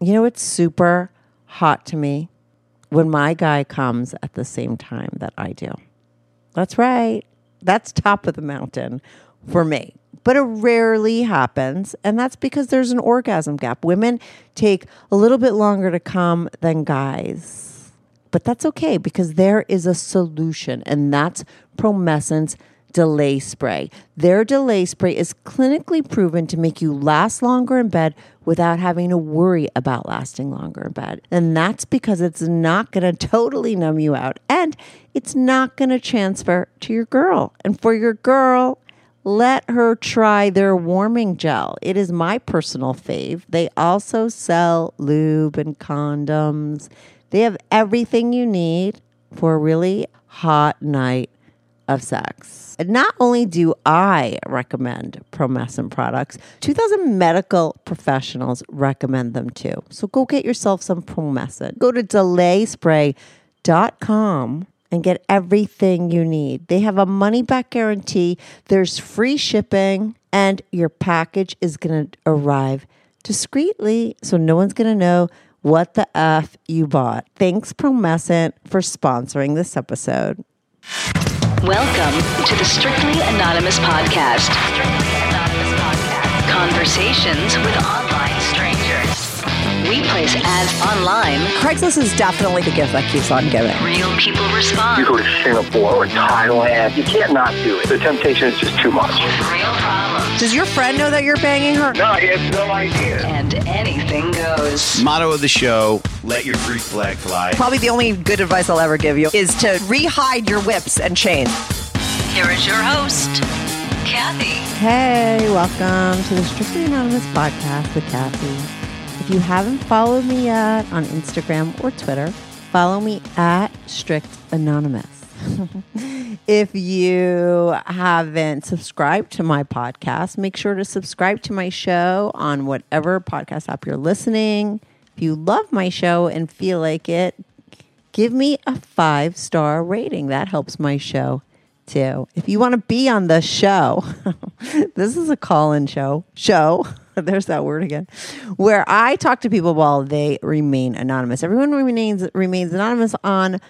You know, it's super hot to me when my guy comes at the same time that I do. That's right. That's top of the mountain for me. But it rarely happens. And that's because there's an orgasm gap. Women take a little bit longer to come than guys. But that's okay because there is a solution, and that's Promescent delay spray. Their delay spray is clinically proven to make you last longer in bed without having to worry about lasting longer in bed. And that's because it's not going to totally numb you out and it's not going to transfer to your girl. And for your girl, let her try their warming gel. It is my personal fave. They also sell lube and condoms. They have everything you need for a really hot night of sex. And not only do I recommend Promescent products, 2,000 medical professionals recommend them too. So go get yourself some Promescent. Go to delayspray.com and get everything you need. They have a money back guarantee, there's free shipping, and your package is going to arrive discreetly so no one's going to know what the F you bought. Thanks, Promescent, for sponsoring this episode. Welcome to the Strictly Anonymous Podcast. Strictly Anonymous Podcast. Conversations with online strangers. We place ads online. Craigslist is definitely the gift that keeps on giving. Real people respond. You go to Singapore or Thailand, you can't not do it. The temptation is just too much. With real problems. Does your friend know that you're banging her? No, he has no idea. And anything goes. Motto of the show let your freak flag fly. Probably the only good advice I'll ever give you is to rehide your whips and chains. Here is your host, Kathy. Hey, welcome to the Strictly Anonymous podcast with Kathy. If you haven't followed me yet on Instagram or Twitter, follow me at Strict Anonymous. if you haven't subscribed to my podcast, make sure to subscribe to my show on whatever podcast app you're listening. If you love my show and feel like it, give me a five star rating. That helps my show too. If you want to be on the show, this is a call in show. Show. There's that word again. Where I talk to people while they remain anonymous. Everyone remains remains anonymous on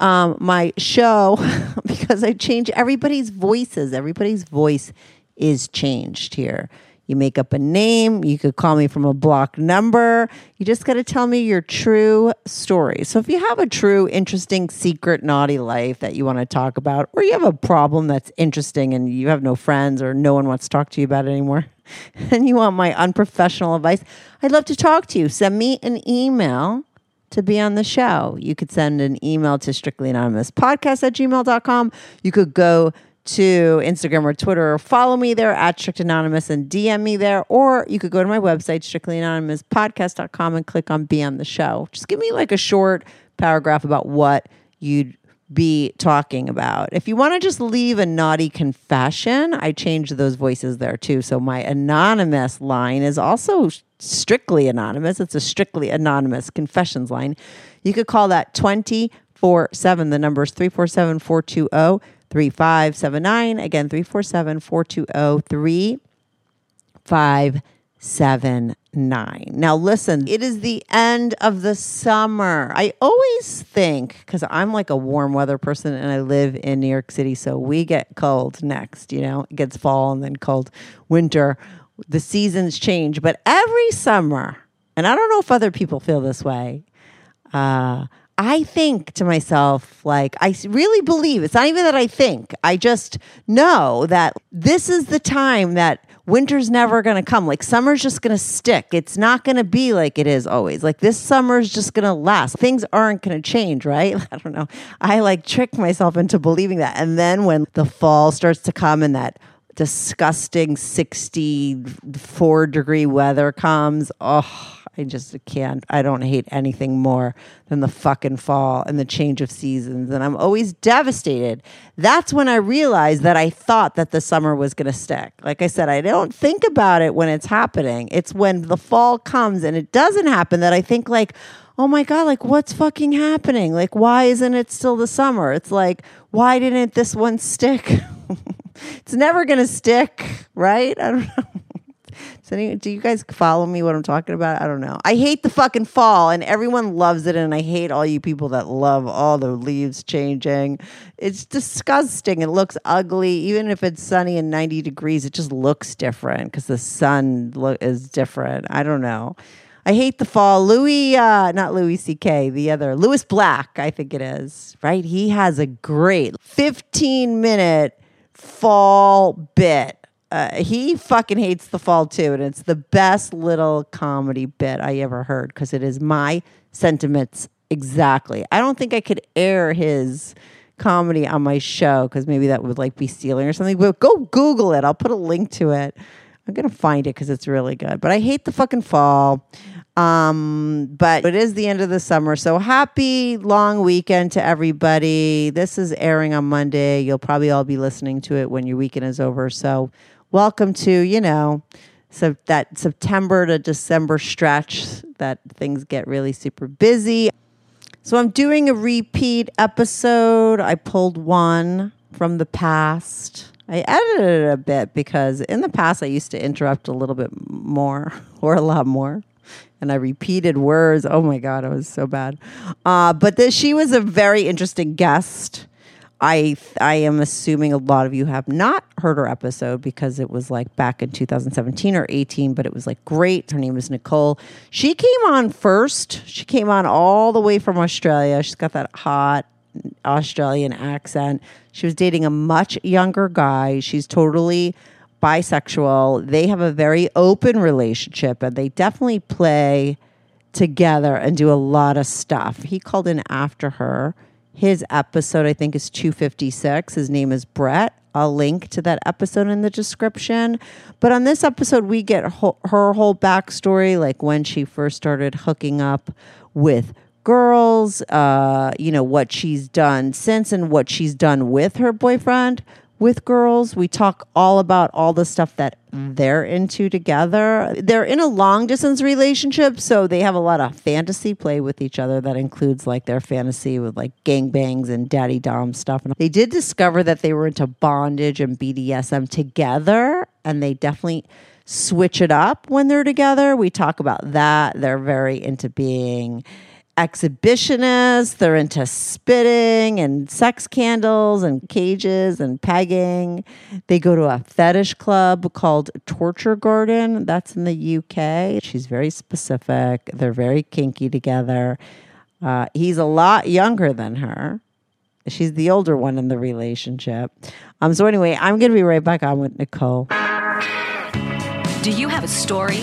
um, my show because I change everybody's voices. Everybody's voice is changed here. You make up a name. You could call me from a block number. You just got to tell me your true story. So if you have a true, interesting, secret, naughty life that you want to talk about, or you have a problem that's interesting and you have no friends or no one wants to talk to you about it anymore, and you want my unprofessional advice, I'd love to talk to you. Send me an email to be on the show. You could send an email to strictly anonymous podcast at gmail.com. You could go to Instagram or Twitter or follow me there at Strict Anonymous and DM me there. Or you could go to my website, strictlyanonymouspodcast.com and click on Be on the Show. Just give me like a short paragraph about what you'd be talking about. If you want to just leave a naughty confession, I changed those voices there too. So my anonymous line is also strictly anonymous. It's a strictly anonymous confessions line. You could call that 24 7. The number is 347 420 3579. Again, 347 420 3579. Now, listen, it is the end of the summer. I always think, because I'm like a warm weather person and I live in New York City, so we get cold next, you know, it gets fall and then cold winter. The seasons change, but every summer, and I don't know if other people feel this way, uh, I think to myself, like, I really believe it's not even that I think, I just know that this is the time that winter's never going to come. Like, summer's just going to stick. It's not going to be like it is always. Like, this summer's just going to last. Things aren't going to change, right? I don't know. I like trick myself into believing that. And then when the fall starts to come and that disgusting 64 degree weather comes, oh, I just can't. I don't hate anything more than the fucking fall and the change of seasons. And I'm always devastated. That's when I realized that I thought that the summer was going to stick. Like I said, I don't think about it when it's happening. It's when the fall comes and it doesn't happen that I think, like, oh my God, like, what's fucking happening? Like, why isn't it still the summer? It's like, why didn't this one stick? it's never going to stick, right? I don't know. Do you guys follow me what I'm talking about? I don't know. I hate the fucking fall and everyone loves it and I hate all you people that love all the leaves changing. It's disgusting. It looks ugly even if it's sunny and 90 degrees it just looks different cuz the sun lo- is different. I don't know. I hate the fall. Louis, uh, not Louis C.K., the other, Lewis Black, I think it is, right? He has a great 15 minute fall bit. Uh, he fucking hates the fall too. And it's the best little comedy bit I ever heard because it is my sentiments exactly. I don't think I could air his comedy on my show because maybe that would like be stealing or something. But go Google it. I'll put a link to it. I'm gonna find it because it's really good. But I hate the fucking fall. Um, but it is the end of the summer, so happy long weekend to everybody. This is airing on Monday. You'll probably all be listening to it when your weekend is over. So welcome to you know, so that September to December stretch that things get really super busy. So I'm doing a repeat episode. I pulled one from the past. I edited it a bit because in the past I used to interrupt a little bit more or a lot more. And I repeated words. Oh my God, it was so bad. Uh, but this, she was a very interesting guest. I I am assuming a lot of you have not heard her episode because it was like back in 2017 or 18, but it was like great. Her name is Nicole. She came on first. She came on all the way from Australia. She's got that hot Australian accent. She was dating a much younger guy. She's totally bisexual. They have a very open relationship and they definitely play together and do a lot of stuff. He called in after her. His episode, I think, is 256. His name is Brett. I'll link to that episode in the description. But on this episode, we get her whole backstory, like when she first started hooking up with girls, uh, you know, what she's done since and what she's done with her boyfriend with girls. We talk all about all the stuff that they're into together. They're in a long distance relationship, so they have a lot of fantasy play with each other that includes like their fantasy with like gangbangs and daddy dom stuff. And they did discover that they were into bondage and BDSM together, and they definitely switch it up when they're together. We talk about that. They're very into being exhibitionists. They're into spitting and sex candles and cages and pegging. They go to a fetish club called Torture Garden. That's in the UK. She's very specific. They're very kinky together. Uh, he's a lot younger than her. She's the older one in the relationship. Um, so anyway, I'm going to be right back on with Nicole. Do you have a story,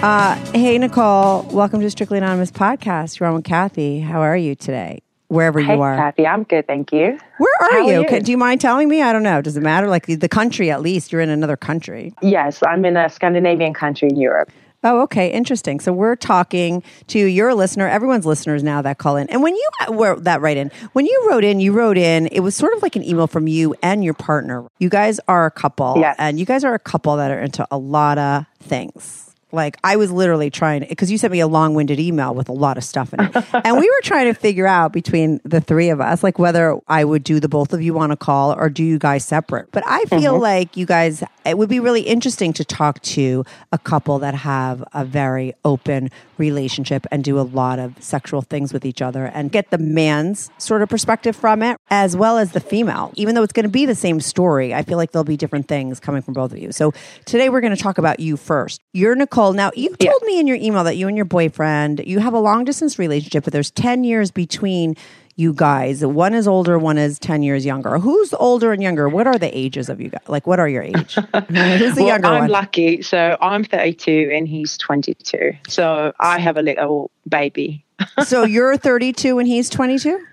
Uh, hey, Nicole. Welcome to Strictly Anonymous podcast. You're on with Kathy. How are you today? Wherever Hey, you are. Kathy, I'm good, thank you. Where are How are you? you? Can- do you mind telling me? I don't know. Does it matter? Like the, the country, at least. You're in another country. Yes, I'm in a Scandinavian country in Europe. Oh, okay. Interesting. So we're talking to your listener, everyone's listeners now that call in. And when you wrote that right in, when you wrote in, you wrote in, it was sort of like an email from you and your partner. You guys are a couple. Yes. And you guys are a couple that are into a lot of things. Like I was literally trying because you sent me a long-winded email with a lot of stuff in it, and we were trying to figure out between the three of us, like whether I would do the both of you on a call or do you guys separate. But I feel mm-hmm. like you guys, it would be really interesting to talk to a couple that have a very open relationship and do a lot of sexual things with each other and get the man's sort of perspective from it as well as the female. Even though it's going to be the same story, I feel like there'll be different things coming from both of you. So today we're going to talk about you first. You're Nicole. Now, you Yeah. told me in your email that you and your boyfriend, you have a long distance relationship, but there's 10 years between you guys. One is older, one is 10 years younger. Who's older and younger? What are the ages of you guys? Like, what are your age? Who's the well, younger I'm one? lucky. So I'm 32 and he's 22. So I have a little baby. so you're 32 and he's 22?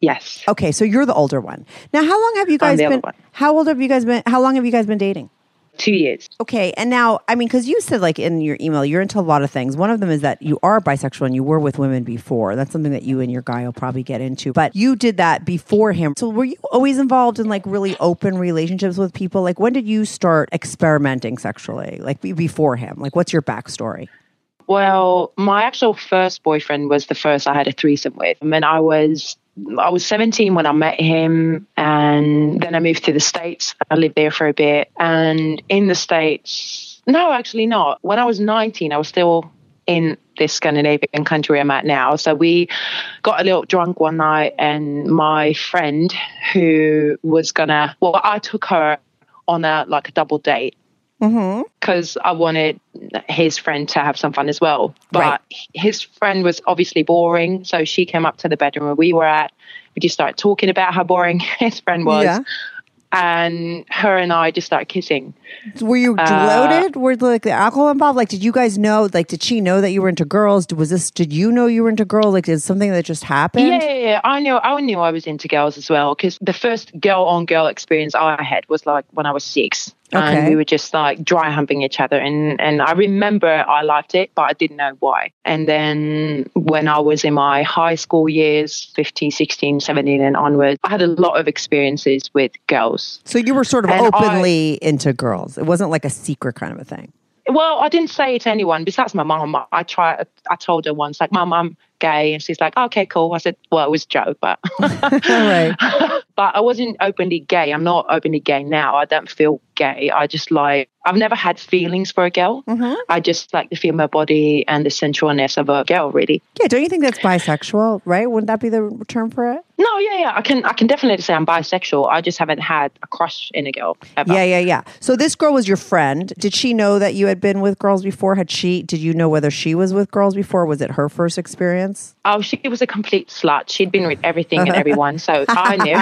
Yes. Okay, so you're the older one. Now, how long have you guys been? How old have you guys been? How long have you guys been dating? Two years. Okay, and now, I mean, because you said like in your email, you're into a lot of things. One of them is that you are bisexual and you were with women before. That's something that you and your guy will probably get into. But you did that before him. So were you always involved in like really open relationships with people? Like when did you start experimenting sexually? Like before him? Like what's your backstory? Well, my actual first boyfriend was the first I had a threesome with. I mean, I was I was 17 when I met him, and then I moved to the States. I lived there for a bit. And in the States, no, actually not. When I was 19, I was still in this Scandinavian country I'm at now. So we got a little drunk one night, and my friend who was gonna, well, I took her on a like a double date because I wanted his friend to have some fun as well. But Right. his friend was obviously boring, so she came up to the bedroom where we were at. We just started talking about how boring his friend was, Yeah. and her and I just started kissing. Were you Uh. Were like the alcohol involved? Like, did you guys know? Like, did she know that you were into girls? Was this? Did you know you were into girls? Like, is something that just happened? Yeah, yeah, yeah. I knew I knew I was into girls as well because the first girl on girl experience I had was like when I was six. Okay. And we were just like dry humping each other and, and I remember I liked it but I didn't know why. And then when I was in my high school years, 15, 16, 17 and onwards, I had a lot of experiences with girls. So you were sort of And I- openly into girls. It wasn't like a secret kind of a thing. Well, I didn't say it to anyone besides my mom. I tried. I told her once, like, "Mom, I'm gay," and she's like, "Okay, cool." I said, "Well, it was a joke, but." Right. but I wasn't openly gay. I'm not openly gay now. I don't feel gay. I just like I've never had feelings for a girl. Mm-hmm. I just like the female body and the sensualness of a girl. Really. Yeah, don't you think that's bisexual? Right? Wouldn't that be the term for it? No, yeah, yeah. I can I can definitely say I'm bisexual. I just haven't had a crush in a girl ever. Yeah, yeah, yeah. So this girl was your friend. Did she know that you had been with girls before? Had she? Did you know whether she was with girls before? Was it her first experience? Oh, she was a complete slut. She'd been with everything and everyone, so I knew.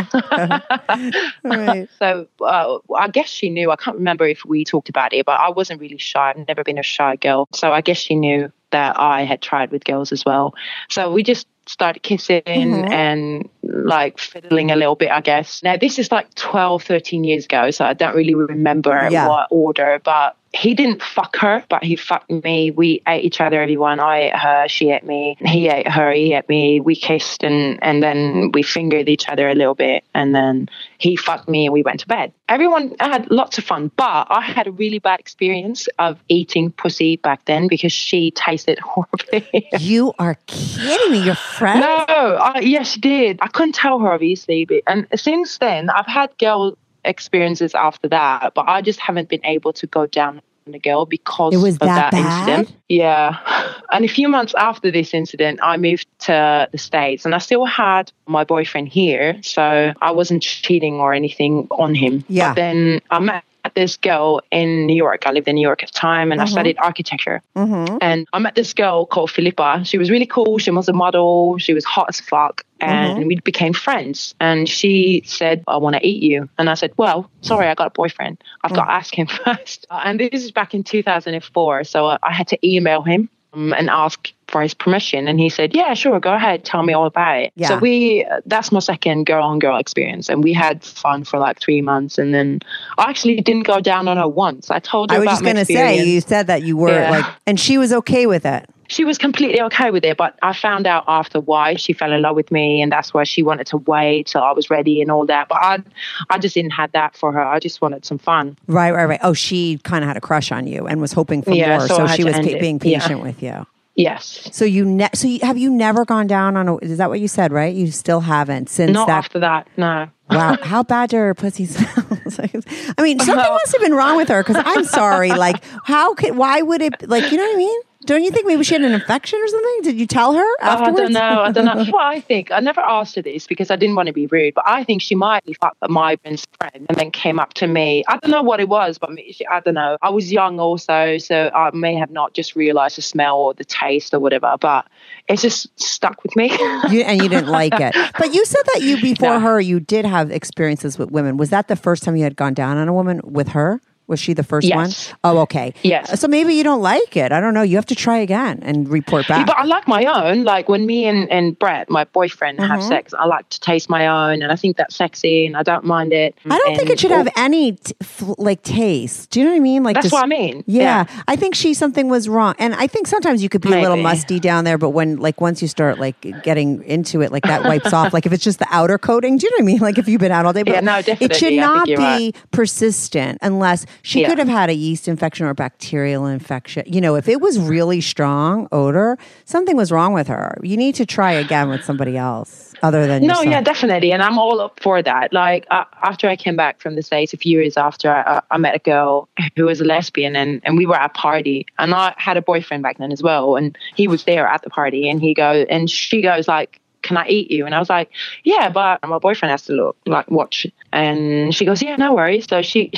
Right. So uh, I guess she knew. I can't remember if we talked about it, but I wasn't really shy. I've never been a shy girl. So I guess she knew that I had tried with girls as well. So we just started kissing and like fiddling a little bit, I guess. Now, this is like 12, 13 years ago, so I don't really remember Yeah. what order, but he didn't fuck her, but he fucked me. We ate each other, everyone. I ate her, she ate me. He ate her, he ate me. We kissed and, and then we fingered each other a little bit. And then he fucked me and we went to bed. Everyone had lots of fun, but I had a really bad experience of eating pussy back then because she tasted horribly. You are kidding me. Your friend? No, I, yes, she did. I couldn't tell her, obviously. But, and since then, I've had girl experiences after that, but I just haven't been able to go down on a girl because It was of that that, incident. Yeah. And a few months after this incident, I moved to the States and I still had my boyfriend here. So I wasn't cheating or anything on him. Yeah. But then I met this girl in New York. I lived in New York at the time and I studied architecture. Mm-hmm. And I met this girl called Philippa. She was really cool. She was a model. She was hot as fuck. And we became friends. And she said, I want to eat you. And I said, Well, sorry, I got a boyfriend. I've got to ask him first. Uh, and this is back in 2004. So I I had to email him um, and ask for his permission. And he said, Yeah, sure, go ahead. Tell me all about it. Yeah. So we, that's my second girl on girl experience. And we had fun for like three months. And then I actually didn't go down on her once. I told her I was about just going to say, you said that you were Yeah. like, and she was okay with it. she was completely okay with it, but I found out after why she fell in love with me, and that's why she wanted to wait till I was ready and all that. But I, I just didn't have that for her. I just wanted some fun. Right, right, right. Oh, she kind of had a crush on you and was hoping for Yeah, more. so So, she was end pa- it. being Yeah. patient with you. Yes, So you, ne- so you, have you never gone down on a? Is that what you said? Right? You still haven't since not that. after that. No. Wow, how bad do her pussy smell? I mean, something must have been wrong with her because I'm sorry. Like, how could? Why would it? Like, you know what I mean? Don't you think maybe she had an infection or something? Did you tell her Oh, I afterwards? don't know. I don't know. Well, I think I never asked her this because I didn't want to be rude, but I think she might be fucked my friend's friend and then came up to me. I don't know what it was, but she, I don't know. I was young also, so I may have not just realized the smell or the taste or whatever, but it just stuck with me. You, and you didn't like it. But you said that you before No. her you did have experiences with women. Was that the first time you had gone down on a woman with her? Was she the first Yes. one? Oh, okay. Yes. So maybe you don't like it. I don't know. You have to try again and report back. But I like my own. Like when me and, and Brett, my boyfriend, Mm-hmm. have sex, I like to taste my own, and I think that's sexy, and I don't mind it. I don't think it should have any t- f- like taste. Do you know what I mean? Like That's just- what I mean. Yeah, Yeah. I think she something was wrong, and I think sometimes you could be a little musty down there, but when like once you start like getting into it, like that wipes off. Like if it's just the outer coating, do you know what I mean? Like if you've been out all day, but Yeah, no, definitely. It should not be right. persistent unless she Yeah. could have had a yeast infection or bacterial infection. You know, if it was really strong odor, something was wrong with her. You need to try again with somebody else other than No, yourself. yeah, definitely, and I'm all up for that. Like uh, after I came back from the states, a few years after, I, I met a girl who was a lesbian, and, and we were at a party, and I had a boyfriend back then as well, and he was there at the party, and he goes, and she goes like. Can I eat you? And I was like, Yeah, but my boyfriend has to look like watch. And she goes, Yeah, no worries. So she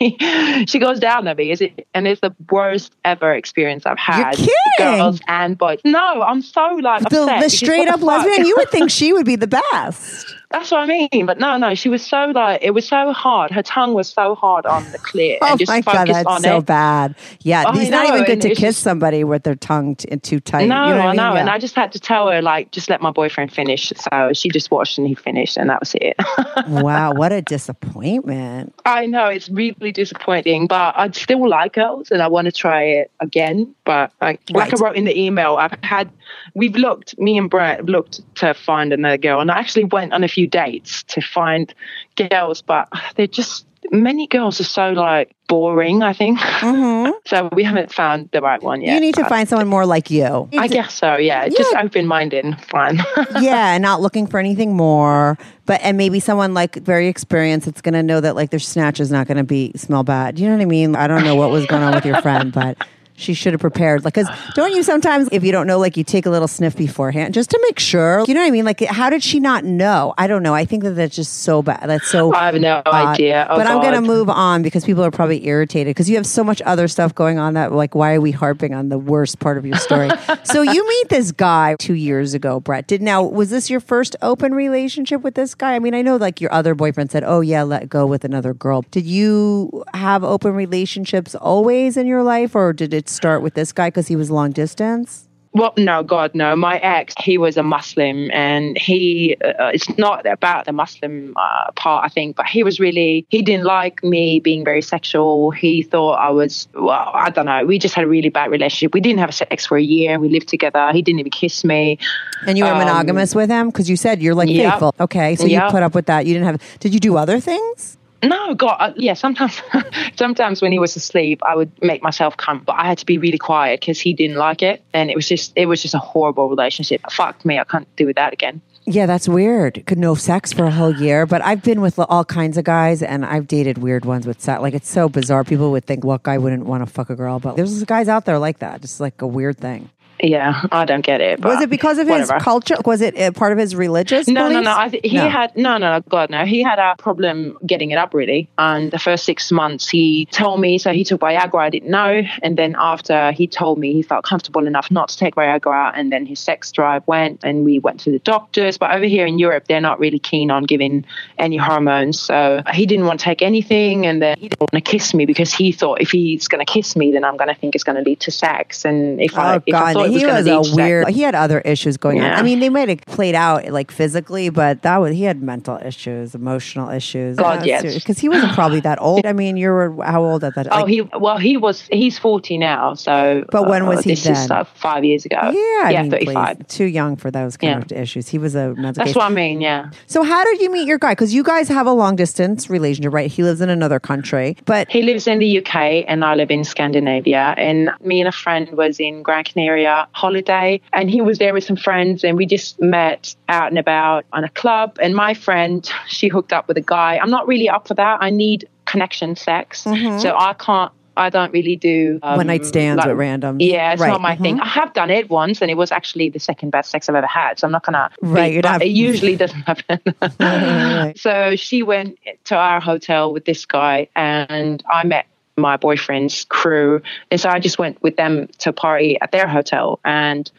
she goes down on me. Is it? And it's the worst ever experience I've had. Girls and boys. No, I'm so like the, the straight up fuck? lesbian, you would think she would be the best. That's what I mean. But no, no, she was so like it was so hard. Her tongue was so hard on the clit Oh and just my god, that's so it. bad. Yeah, I it's not even good and to kiss just- somebody with their tongue t- too tight. No, you know I mean? know, Yeah. and I just had to tell her like just let my boyfriend finish. So she just watched and he finished, and that was it. wow, what a disappointment. I know it's really disappointing, but I'd still like girls, and I want to try it again. But like, like I wrote in the email, I've had we've looked, me and Brett have looked to find another girl, and I actually went on a few dates to find girls, but they're just many girls are so like boring. I think so. We haven't found the right one yet. Mm-hmm. you need to find someone more like you. I guess so. Yeah, just open minded, and fun. yeah, and not looking for anything more. But and maybe someone like very experienced that's going to know that like their snatch is not going to be smell bad. You know what I mean? I don't know what was going on with your friend, but she should have prepared. Like, because don't you sometimes, if you don't know, like you take a little sniff beforehand just to make sure. You know what I mean? Like, how did she not know? I don't know. I think that that's just so bad. That's so. I have no odd. idea. Oh, but I'm going to move on because people are probably irritated because you have so much other stuff going on that, like, why are we harping on the worst part of your story? so you meet this guy two years ago, Brett. Did now was this your first open relationship with this guy? I mean, I know like your other boyfriend said, "Oh yeah, let go with another girl." Did you have open relationships always in your life, or did it start with this guy because he was long distance? Well, no, God, no. My ex, he was a Muslim, and he, uh, it's not about the Muslim uh, part, I think, but he was really, he didn't like me being very sexual. He thought I was, well, I don't know. We just had a really bad relationship. We didn't have sex for a year. We lived together. He didn't even kiss me. And you were Um, monogamous with him because you said you're like yeah. faithful. Okay, so Yeah. you put up with that. You didn't have. Did you do other things? No, God, uh, yeah. Sometimes, sometimes when he was asleep, I would make myself come, but I had to be really quiet because he didn't like it, and it was just, it was just a horrible relationship. Fuck me, I can't do that again. Yeah, that's weird. Could no sex for a whole year, but I've been with all kinds of guys, and I've dated weird ones with sex. Like it's so bizarre. People would think, "What guy wouldn't want to fuck a girl?" But there's guys out there like that. It's like a weird thing. Yeah, I don't get it. Was it because of his culture? Was it uh, part of his religious? No, no, beliefs? no. I th- he No. had no, no, no. God, no. He had a problem getting it up really. And the first six months, he told me. So he took Viagra. I didn't know. And then after he told me, he felt comfortable enough not to take Viagra. And then his sex drive went, and we went to the doctors. But over here in Europe, they're not really keen on giving any hormones. So he didn't want to take anything, and then he didn't want to kiss me because he thought if he's going to kiss me, then I'm going to think it's going to lead to sex. And if I Oh if I thought it was he was a weird. He had other issues going on. I mean, they might have played out like physically, but that was he had mental issues, emotional issues. God, yes. because he wasn't probably that old. I mean, you were how old at that? Oh, he well, he was he's forty now. So, But when was uh, he this Is, then? uh, five years ago. yeah, I yeah, mean, thirty-five. please, too young for those kind Yeah. of issues. He was a mental That's case. what I mean. Yeah, So how did you meet your guy? Because you guys have a long distance relationship, right? He lives in another country, but he lives in the UK and I live in Scandinavia. And me and a friend was in Gran Canaria holiday, and he was there with some friends, and we just met out and about on a club. And my friend, she hooked up with a guy. I'm not really up for that. I need connection sex, so I can't. I don't really do um, Mm-hmm. One night stands like- with randoms. Yeah, it's Right, not my thing. mhm. I have done it once, and it was actually the second best sex I've ever had. So I'm not gonna. Right, be- have- it usually doesn't happen. Right. So she went to our hotel with this guy, and I met my boyfriend's crew. And so I just went with them to a party at their hotel and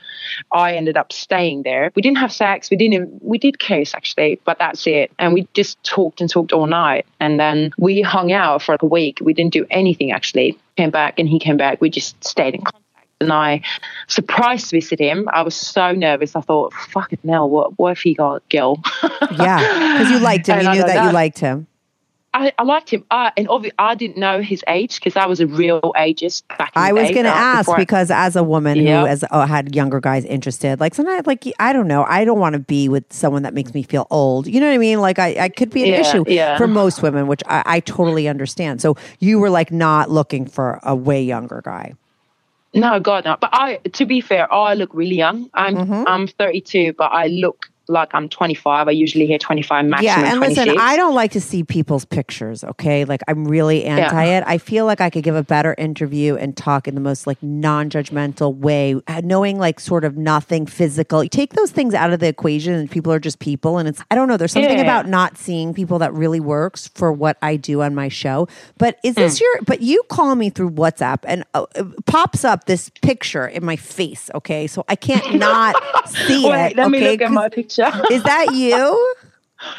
I ended up staying there. We didn't have sex. We didn't, we did kiss actually, but that's it. And we just talked and talked all night. And then we hung out for like a week. We didn't do anything actually. Came back and he came back. We just stayed in contact and I surprise visit him. I was so nervous. I thought, fucking hell, what, what if he got Gil? yeah, because you liked him. And You I knew know that, you liked him. I, I liked him. Uh, and obviously, I didn't know his age because I was a real ageist back in I was going to uh, ask I- because as a woman who has uh, had younger guys interested, like sometimes, like I don't know, I don't want to be with someone that makes me feel old. You know what I mean? Like I, I could be an Yeah, issue yeah. for most women, which I, I totally understand. So you were like not looking for a way younger guy. No, God, no. But I, to be fair, I look really young. I'm Mm-hmm. I'm 32, but I look like I'm 25. I usually hear 25 maximum. yeah, and listen, I don't like to see people's pictures. Okay, like I'm really anti it. I feel like I could give a better interview and talk in the most like non-judgmental way, uh, knowing like sort of nothing physical. You take those things out of the equation, and people are just people. And it's I don't know. There's something Yeah. about not seeing people that really works for what I do on my show. But is this Mm. your? But you call me through WhatsApp and uh, it pops up this picture in my face. Okay, so I can't not see Wait, it. let okay, me look at my picture. Is that you?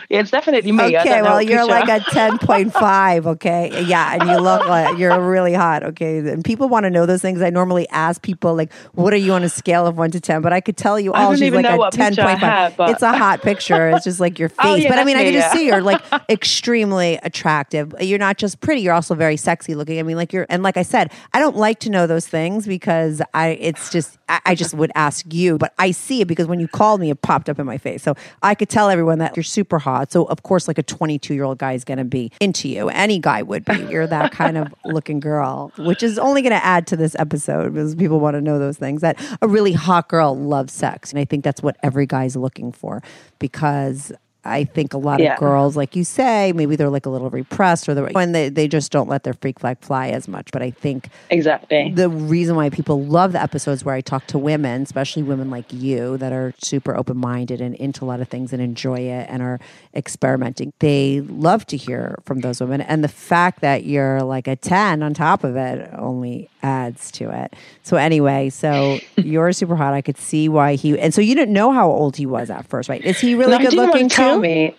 Yeah, it's definitely me. Okay, well, you're like a 10.5, okay? Yeah, and you look like you're really hot, okay? And people want to know those things. I normally ask people, like, what are you on a scale of 1 to 10? But I could tell you, don't she's like a what picture I 10.5. but- It's a hot picture. It's just like your oh, face. Oh, yeah, but I mean, I can just see you're like extremely attractive. You're not just pretty, you're also very sexy looking. I mean, like you're, and like I said, I don't like to know those things because I, it's just, I, I just would ask you, but I see it because when you called me, it popped up in my face. So I could tell everyone that you're super hot. So of course, like a 22 year old guy is going to be into you. Any guy would be. You're that kind of looking girl, which is only going to add to this episode because people want to know those things. That a really hot girl loves sex, and I think that's what every guy's looking for because. I think a lot Yeah. of girls, like you say, maybe they're like a little repressed or when they, they just don't let their freak flag fly as much. But I think exactly. the reason why people love the episodes where I talk to women, especially women like you that are super open minded and into a lot of things and enjoy it and are experimenting, they love to hear from those women. And the fact that you're like a 10 on top of it only adds to it. So, anyway, so you're super hot. I could see why he, and so you didn't know how old he was at first, right? Is he really No, good looking want to tell too? me.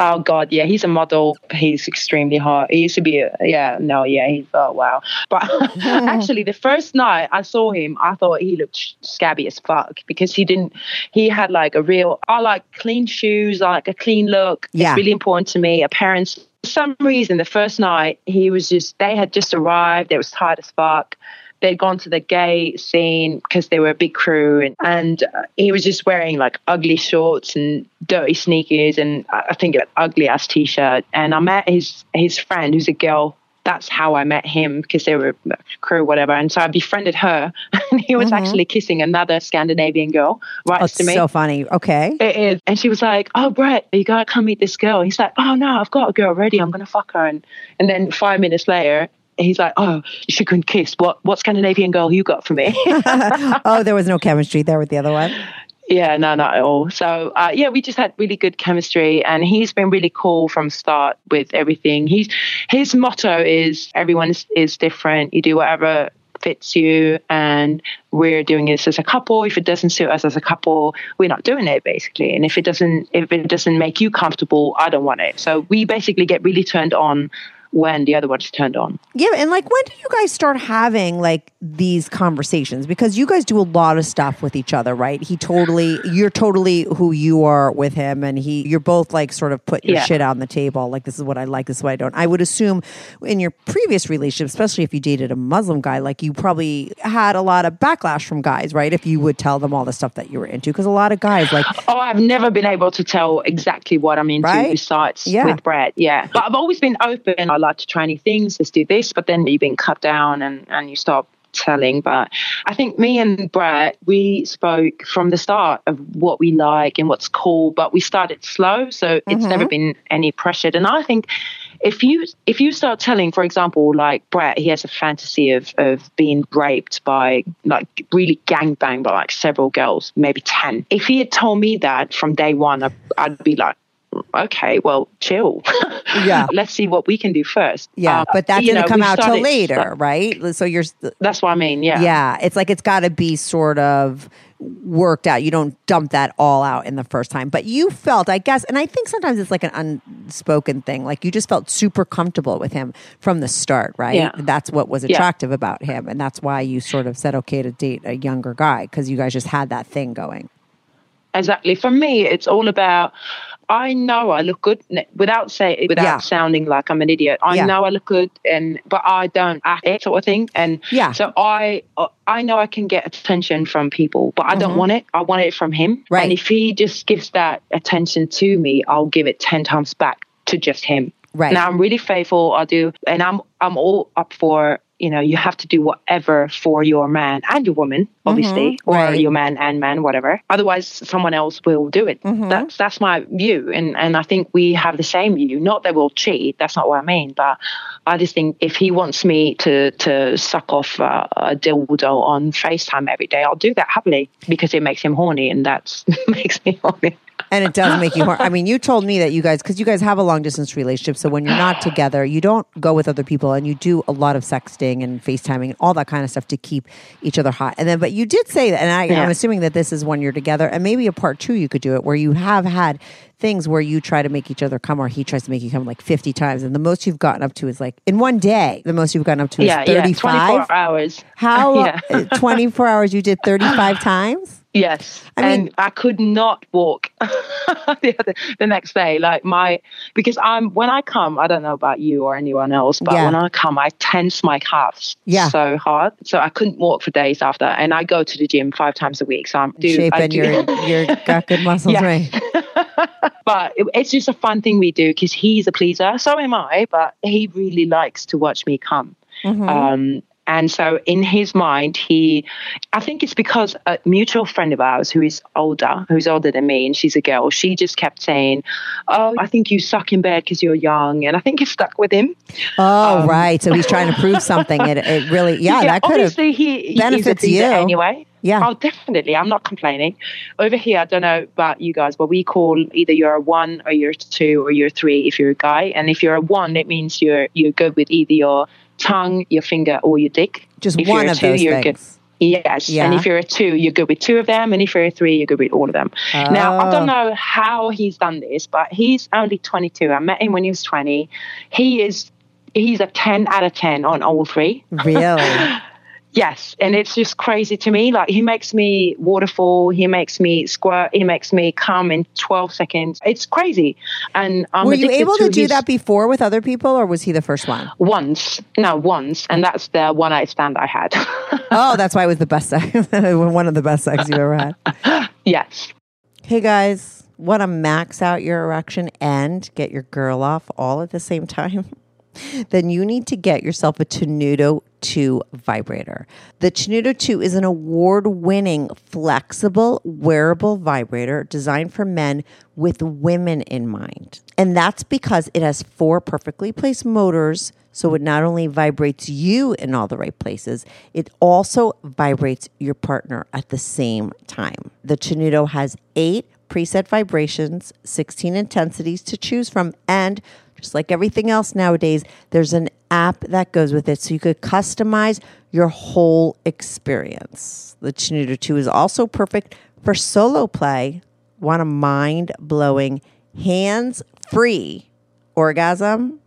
Oh God, yeah, he's a model. He's extremely hot. He used to be, a, yeah, no, yeah, he's oh wow. But actually, the first night I saw him, I thought he looked scabby as fuck because he didn't. He had like a real. I like clean shoes. I like a clean look. Yeah. It's really important to me. Appearance. For some reason, the first night he was just. They had just arrived. They was tired as fuck they'd gone to the gay scene because they were a big crew and, and uh, he was just wearing like ugly shorts and dirty sneakers and I think an ugly ass t-shirt and I met his his friend who's a girl that's how I met him because they were a crew whatever and so I befriended her and he was actually kissing another Scandinavian girl right Mm-hmm. Oh, to me so funny. Okay. it is. And she was like, Oh, Brett, you got to come meet this girl. He's like, Oh, no, I've got a girl ready. I'm going to fuck her. And, and then five minutes later, he's like, Oh, she couldn't kiss. What, what Scandinavian girl you got for me? oh, there was no chemistry there with the other one. yeah, no, not at all. So, uh, yeah, we just had really good chemistry. And he's been really cool from start with everything. He's, his motto is everyone is, is different. You do whatever fits you and we're doing this as a couple if it doesn't suit us as a couple we're not doing it basically and if it doesn't if it doesn't make you comfortable i don't want it so we basically get really turned on when the other one's turned on Yeah, and like when do you guys start having like these conversations? Because you guys do a lot of stuff with each other, right? He totally you're totally who you are with him and he you're both like sort of put your Yeah. shit on the table. Like this is what I like, this is what I don't. I would assume in your previous relationship, especially if you dated a Muslim guy, like you probably had a lot of backlash from guys, right? If you would tell them all the stuff that you were into. Because a lot of guys like Oh, I've never been able to tell exactly what I'm into Right? besides Yeah. with Brett. Yeah. But I've always been open. Like to try new things. Let's do this. But then you've been cut down and, and you stop telling. But I think me and Brett, we spoke from the start of what we like and what's cool, but we started slow. So it's never mm-hmm. been any pressured. And I think if you if you start telling, for example, like Brett, he has a fantasy of of being raped by like really gangbanged by like several girls, maybe ten. If he had told me that from day one, I, I'd be like, okay, well, chill. Yeah. Let's see what we can do first. Yeah, Um, but that you didn't know, come out till later, right? So you're That's what I mean. Yeah. yeah, it's like it's got to be sort of worked out. You don't dump that all out in the first time. But you felt, I guess, and I think sometimes it's like an unspoken thing. Like you just felt super comfortable with him from the start, right? Yeah. That's what was Yeah. attractive about him. And that's why you sort of said, okay, to date a younger guy because you guys just had that thing going. Exactly. For me, it's all about. I know I look good without say without Yeah. sounding like I'm an idiot. I Yeah. know I look good, and but I don't act it sort of thing. And Yeah. so I uh, I know I can get attention from people, but I don't want it. I want it from him. Mm-hmm. Right. And if he just gives that attention to me, I'll give it ten times back to just him. Right. Now I'm really faithful. I do, and I'm I'm all up for. You know, you have to do whatever for your man and your woman, obviously, or Mm-hmm. right. your man and man, whatever. Otherwise, someone else will do it. Mm-hmm. That's that's my view, and and I think we have the same view. Not that we'll cheat. That's not what I mean. But I just think if he wants me to to suck off uh, a dildo on Facetime every day, I'll do that happily because it makes him horny, and that makes me horny. And it does make you hor- I mean, you told me that you guys, because you guys have a long distance relationship. So when you're not together, you don't go with other people and you do a lot of sexting and FaceTiming and all that kind of stuff to keep each other hot. And then, but you did say that, and I, Yeah. I'm assuming that this is when you're together and maybe a part two you could do it where you have had things where you try to make each other come or he tries to make you come like 50 times. And the most you've gotten up to is like in one day, the most you've gotten up to Yeah, is yeah, 35. 24 hours. How, yeah. uh, 24 hours you did 35 times? Yes, I mean- and I could not walk the, other, the next day. Like my, because I'm when I come, I don't know about you or anyone else, but Yeah. when I come, I tense my calves Yeah. so hard, so I couldn't walk for days after. And I go to the gym five times a week, so I'm do, Shape I and do- you're, you're got good muscles, Yeah. right? but it- it's just a fun thing we do because he's a pleaser, so am I. But he really likes to watch me come. Mm-hmm. Um, and so in his mind, he, I think it's because a mutual friend of ours who is older, who's older than me, and she's a girl, she just kept saying, Oh, I think you suck in bed because you're young. And I think it stuck with him. Oh, um, right. So he's trying to prove something. It, it really, yeah, that could have. he, benefits is a pleaser you. anyway. Yeah. Oh, definitely. I'm not complaining. Over here, I don't know about you guys, but we call either you're a one or you're a two or you're a three if you're a guy. And if you're a one, it means you're you're good with either your tongue, your finger, or your dick. Just If one you're a of two, those you're things. Good. Yes. Yeah. And if you're a two, you're good with two of them. And if you're a three, you're good with all of them. Now, I Oh. don't know how he's done this, but he's only 22. I met him when he was 20. He is, he's a 10 out of 10 on all three. Really? Yes, and it's just crazy to me. Like he makes me waterfall, he makes me squirt, he makes me come in twelve seconds. It's crazy, and I'm Were you able to do his- that before with other people, or was he the first one? once? No, once, and that's the one night stand I had. Oh, that's why it was the best sex. one of the best sex you ever had. yes, Hey guys, want to max out your erection and get your girl off all at the same time? then you need to get yourself a Tenuto 2 vibrator. The Tenuto 2 is an award winning, flexible, wearable vibrator designed for men with women in mind. And that's because it has four perfectly placed motors. So it not only vibrates you in all the right places, it also vibrates your partner at the same time. The Tenuto has eight preset vibrations, 16 intensities to choose from, and just like everything else nowadays, there's an app that goes with it so you could customize your whole experience. The Tenuto 2 is also perfect for solo play. Want a mind blowing, hands free orgasm?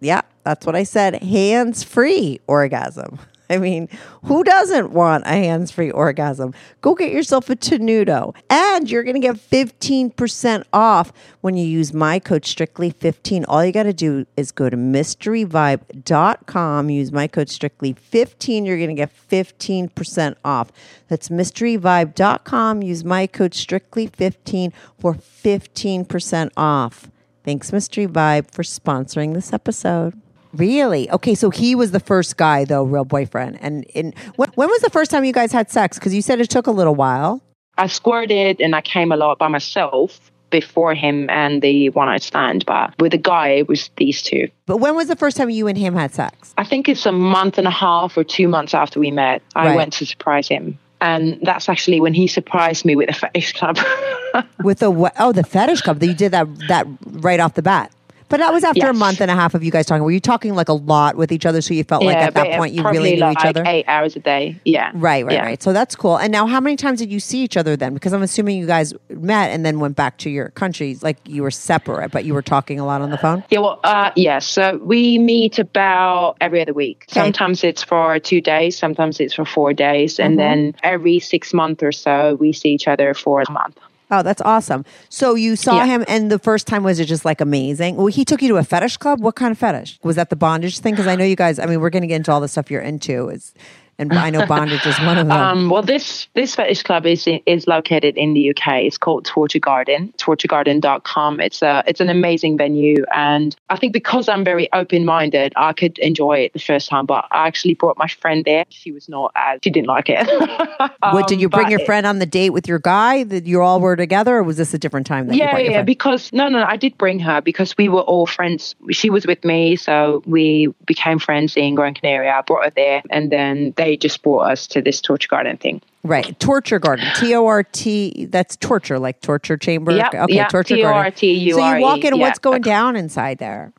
Yeah, that's what I said. Hands free orgasm. I mean, who doesn't want a hands free orgasm? Go get yourself a Tenuto. And you're going to get 15% off when you use my code strictly15. All you got to do is go to mysteryvibe.com, use my code strictly15. You're going to get 15% off. That's mysteryvibe.com, use my code strictly15 for 15% off. Thanks, Mystery Vibe, for sponsoring this episode. Really? Okay, so he was the first guy, though, real boyfriend. And in, when, when was the first time you guys had sex? Because you said it took a little while. I squirted and I came a lot by myself before him and the one night stand, but with the guy, it was these two. But when was the first time you and him had sex? I think it's a month and a half or two months after we met. I Right. went to surprise him. And that's actually when he surprised me with the fetish club. With the we- oh the fetish club, that you did that that right off the bat. But that was after a month and a half of you guys talking. Were you talking like a lot with each other, so you felt like at that point you really knew like each other? Eight hours a day. Yeah. Right, right, Yeah. right. So that's cool. And now, how many times did you see each other then? Because I'm assuming you guys met and then went back to your countries, like you were separate, but you were talking a lot on the phone. Yeah, well, uh, yes. So we meet about every other week. Okay. Sometimes it's for two days, sometimes it's for four days, Mm-hmm. and then every six months or so, we see each other for a month. Oh, that's awesome. So you saw Yeah. him, and the first time was it just like amazing? Well, he took you to a fetish club. What kind of fetish was that? The bondage thing? Because I know you guys. I mean, we're going to get into all the stuff you're into. Is and I know bondage is one of them. Um, well, this this fetish club is is located in the UK. It's called Torture Garden, torturegarden.com. It's a it's an amazing venue, and I think because I'm very open minded, I could enjoy it the first time. But I actually brought my friend there. She was not as she didn't like it. what did Um, you bring your friend on the date with your guy? That you all were together, or was this a different time? That Yeah, your yeah, friend? because no, no, I did bring her because we were all friends. She was with me, so we became friends in Gran Canaria. I brought her there, and then they just brought us to this torture garden thing. Right. Torture garden. T O R T. That's torture, like torture chamber. Yep, okay, yep, torture garden. T-O-R-T-U-R-E, So you walk in, yeah. what's going down inside there?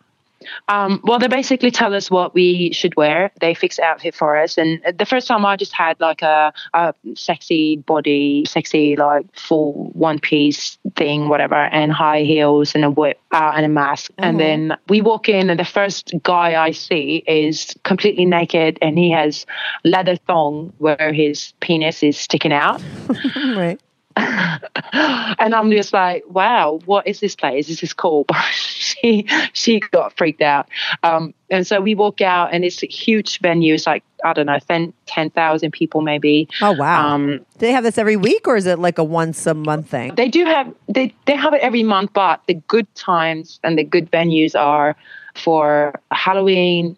Um, well, they basically tell us what we should wear. They fix outfit for us. And the first time I just had like a, a sexy body, sexy like full one piece thing, whatever, and high heels and a whip uh, and a mask. And then we walk in, and the first guy I see is completely naked, and he has leather thong where his penis is sticking out. right. and I'm just like, wow, what is this place? This is cool. But she she got freaked out. Um, and so we walk out, and it's a huge venue. It's like I don't know, 10 10,000 people maybe. Oh wow. Um, Do they have this every week, or is it like a once a month thing? they do have they they have it every month, but the good times and the good venues are for Halloween.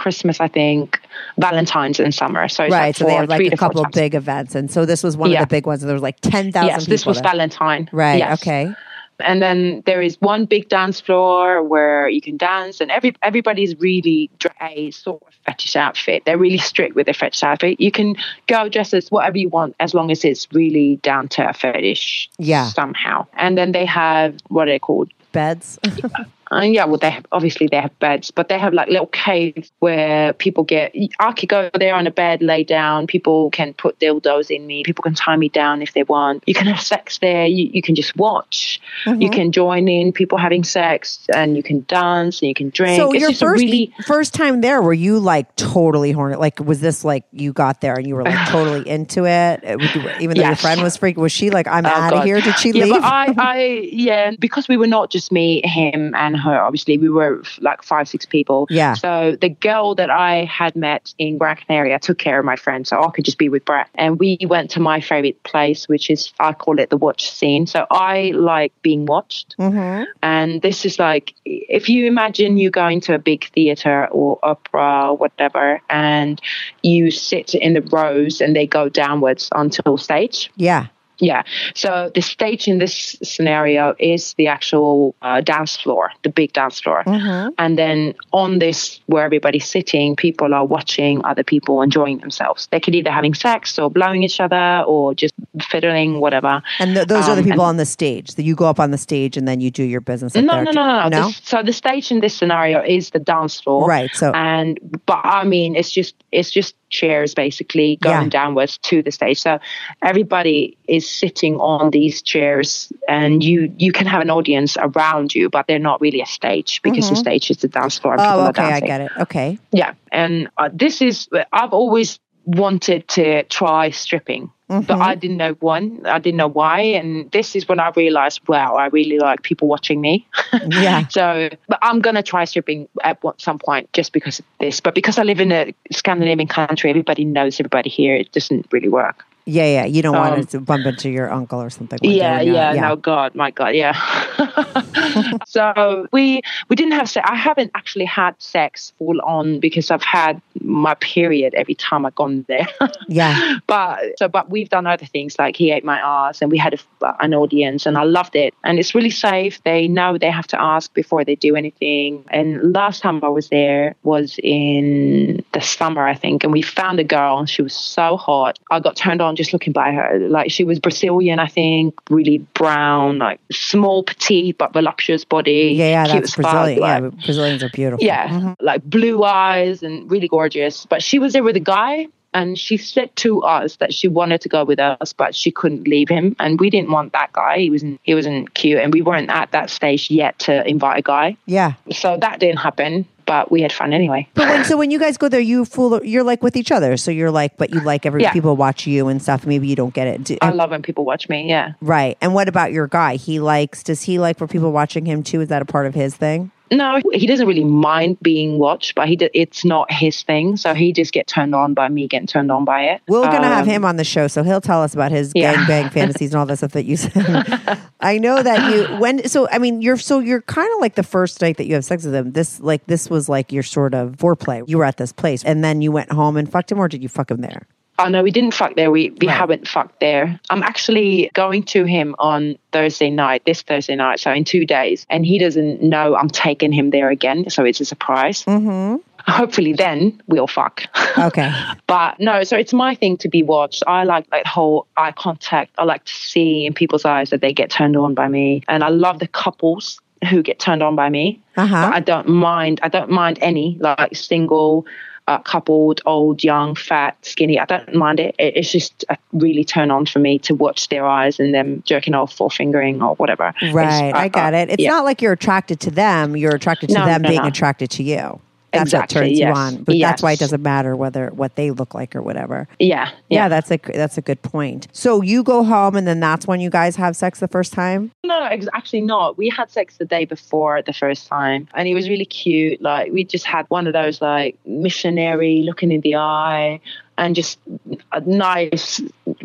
Christmas, I think, Valentine's and summer. So it's right. like so they have like a couple of times. big events, and so this was one Yeah. of the big ones. There was like ten thousand. Yes, this was Valentine. Right. Yes. Okay. and then there is one big dance floor where you can dance and every everybody's really a sort of fetish outfit they're really strict with their fetish outfit you can go dress as whatever you want as long as it's really down to a fetish Yeah. somehow and then they have what are they called Beds. and yeah, well, they have, obviously they have beds, but they have like little caves where people get. I could go there on a bed, lay down. People can put dildos in me. People can tie me down if they want. You can have sex there. You, you can just watch. Mm-hmm. You can join in people having sex, and you can dance and you can drink. so it's your first really first time there, were you like totally horny? Like, was this like you got there and you were like totally into it? Uh, Even though your friend was freaked, was she like, "I'm Oh, out of here"? Did she yeah, leave? But I, I, yeah, because we were not just me, him, and her. Obviously, we were like five, six people. Yeah. So the girl that I had met in Gran Canaria took care of my friend, so I could just be with Brett. And we went to my favorite place, which is I call it the watch scene. So I like being watched, Mhm. and this is like if you imagine you going to a big theater or opera or whatever, and you sit in the rows and they go downwards until stage. Yeah. Yeah. So the stage in this scenario is the actual uh, dance floor, the big dance floor. Mhm. And then on this, where everybody's sitting, people are watching other people enjoying themselves. They could either having sex or blowing each other or just fiddling, whatever. And th- those are the Um, people on the stage. That you go up on the stage and then you do your business. Up No, there no, no, no, no. No. So the stage in this scenario is the dance floor. Right, so- and but I mean, it's just it's just chairs basically going Yeah. downwards to the stage. So everybody is sitting on these chairs, and you you can have an audience around you, but they're not really a stage because the stage is the dance floor. And people Mm-hmm. Oh, are okay, I dancing. get it. Okay. Yeah, and uh, this is I've always wanted to try stripping, Mm-hmm. but I didn't know one. I didn't know why, and this is when I realized, wow, I really like people watching me. Yeah. so, but I'm gonna try stripping at some point just because of this. But because I live in a Scandinavian country, everybody knows everybody here. It doesn't really work. Yeah, yeah. You don't Um, want to bump into your uncle or something. day Yeah, you're- yeah, no, God, my God, yeah. so we we didn't have sex. I haven't actually had sex full on because I've had my period every time I've gone there. Yeah. but so but we've done other things like he ate my ass and we had a, an audience and I loved it and it's really safe. They know they have to ask before they do anything. And last time I was there was in the summer I think, and we found a girl and she was so hot. I got turned on on just looking by her. Like she was Brazilian, I think, really brown, like small, petite but voluptuous body. Yeah, yeah, that's Brazilian. like- yeah, Brazilians are beautiful. yeah, Mhm. like blue eyes and really gorgeous. But she was there with a guy, and she said to us that she wanted to go with us, but she couldn't leave him, and we didn't want that guy. He wasn't he wasn't cute, and we weren't at that stage yet to invite a guy. yeah. So that didn't happen. But we had fun anyway. But when so when you guys go there, you fool. You're like with each other. So you're like, but you like every Yeah. people watch you and stuff. Maybe you don't get it. Do- I love when people watch me. Yeah. right. And what about your guy? He likes. Does he like for people watching him too? Is that a part of his thing? No, he doesn't really mind being watched, but he d- it's not his thing. So he just get turned on by me getting turned on by it. We're gonna have Um, him on the show, so he'll tell us about his Yeah. gang bang fantasies and all that stuff that you said. I know that you when so I mean you're so you're kind of like the first night that you have sex with him. This like this was like your sort of foreplay. You were at this place, and then you went home and fucked him, or did you fuck him there? Oh no, we didn't fuck there. We we Right. haven't fucked there. I'm actually going to him on Thursday night, this Thursday night, so in two days, and he doesn't know I'm taking him there again. So it's a surprise. Mm-hmm. Hopefully, then we'll fuck. Okay. but no, so it's my thing to be watched. I like like whole eye contact. I like to see in people's eyes that they get turned on by me, and I love the couples who get turned on by me. Uh huh. But I don't mind. I don't mind any like single, uh, coupled, old, young, fat, skinny. I don't mind it. it. It's just a really turn on for me to watch their eyes and them jerking off or fingering or whatever. Right, I got it. It's yeah. not like you're attracted to them; you're attracted to No, them no, being no. attracted to you. That's Exactly, what turns yes. you on. But that's why it doesn't matter whether what they look like or whatever. Yeah, Yeah, that's a that's a good point. So you go home, and then that's when you guys have sex the first time. No, ex- actually not. We had sex the day before the first time, and he was really cute. Like we just had one of those like missionary looking in the eye, and just a nice,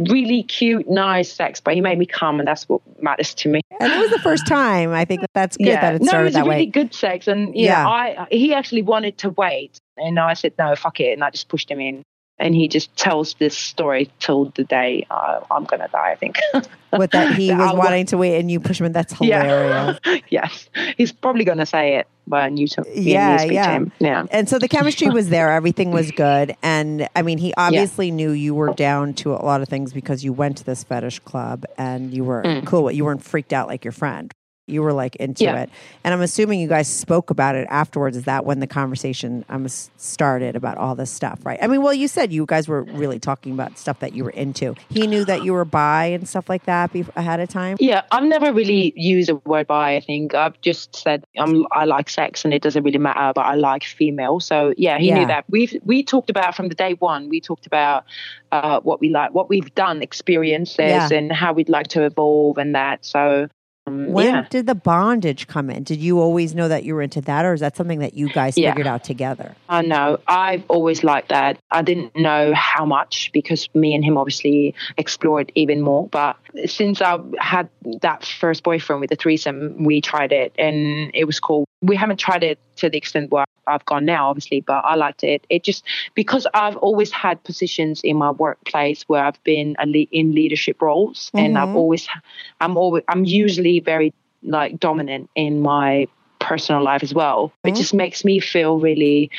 really cute, nice sex. But he made me come, and that's what matters to me. And it was the first time. I think that that's good that it no, it was that really way. good sex, and Yeah. yeah, I he actually wanted to wait, and I said no, fuck it, and I just pushed him in. And he just tells this story till the day uh, I'm gonna die. I think. With that, he was wanting to wait, and you push him. in. That's hilarious. Yeah. yes, he's probably gonna say it when you, to, when Yeah, you yeah. him. Yeah. And so the chemistry was there. Everything was good. And I mean, he obviously knew you were down to a lot of things because you went to this fetish club and you were Mm. cool. You weren't freaked out like your friend. You were like into Yeah. it. And I'm assuming you guys spoke about it afterwards. Is that when the conversation um, started about all this stuff, right? I mean, well, you said you guys were really talking about stuff that you were into. He knew that you were bi and stuff like that be- ahead of time. Yeah, I've never really used a word bi. I think I've just said um, I like sex, and it doesn't really matter. But I like female. So yeah, he Yeah. knew that. We we talked about from the day one. We talked about uh, what we like, what we've done, experiences, Yeah. and how we'd like to evolve, and that. So um, When yeah. did the bondage come in? Did you always know that you were into that, or is that something that you guys Yeah. figured out together? I know. I've always liked that. I didn't know how much because me and him obviously explored even more. But since I had that first boyfriend with the threesome, we tried it and it was cool. We haven't tried it to the extent where I've gone now, obviously, but I liked it. It just because I've always had positions in my workplace where I've been le- in leadership roles, and I've Mhm. always, I'm always, I'm usually very like dominant in my personal life as well. It Mhm. just makes me feel really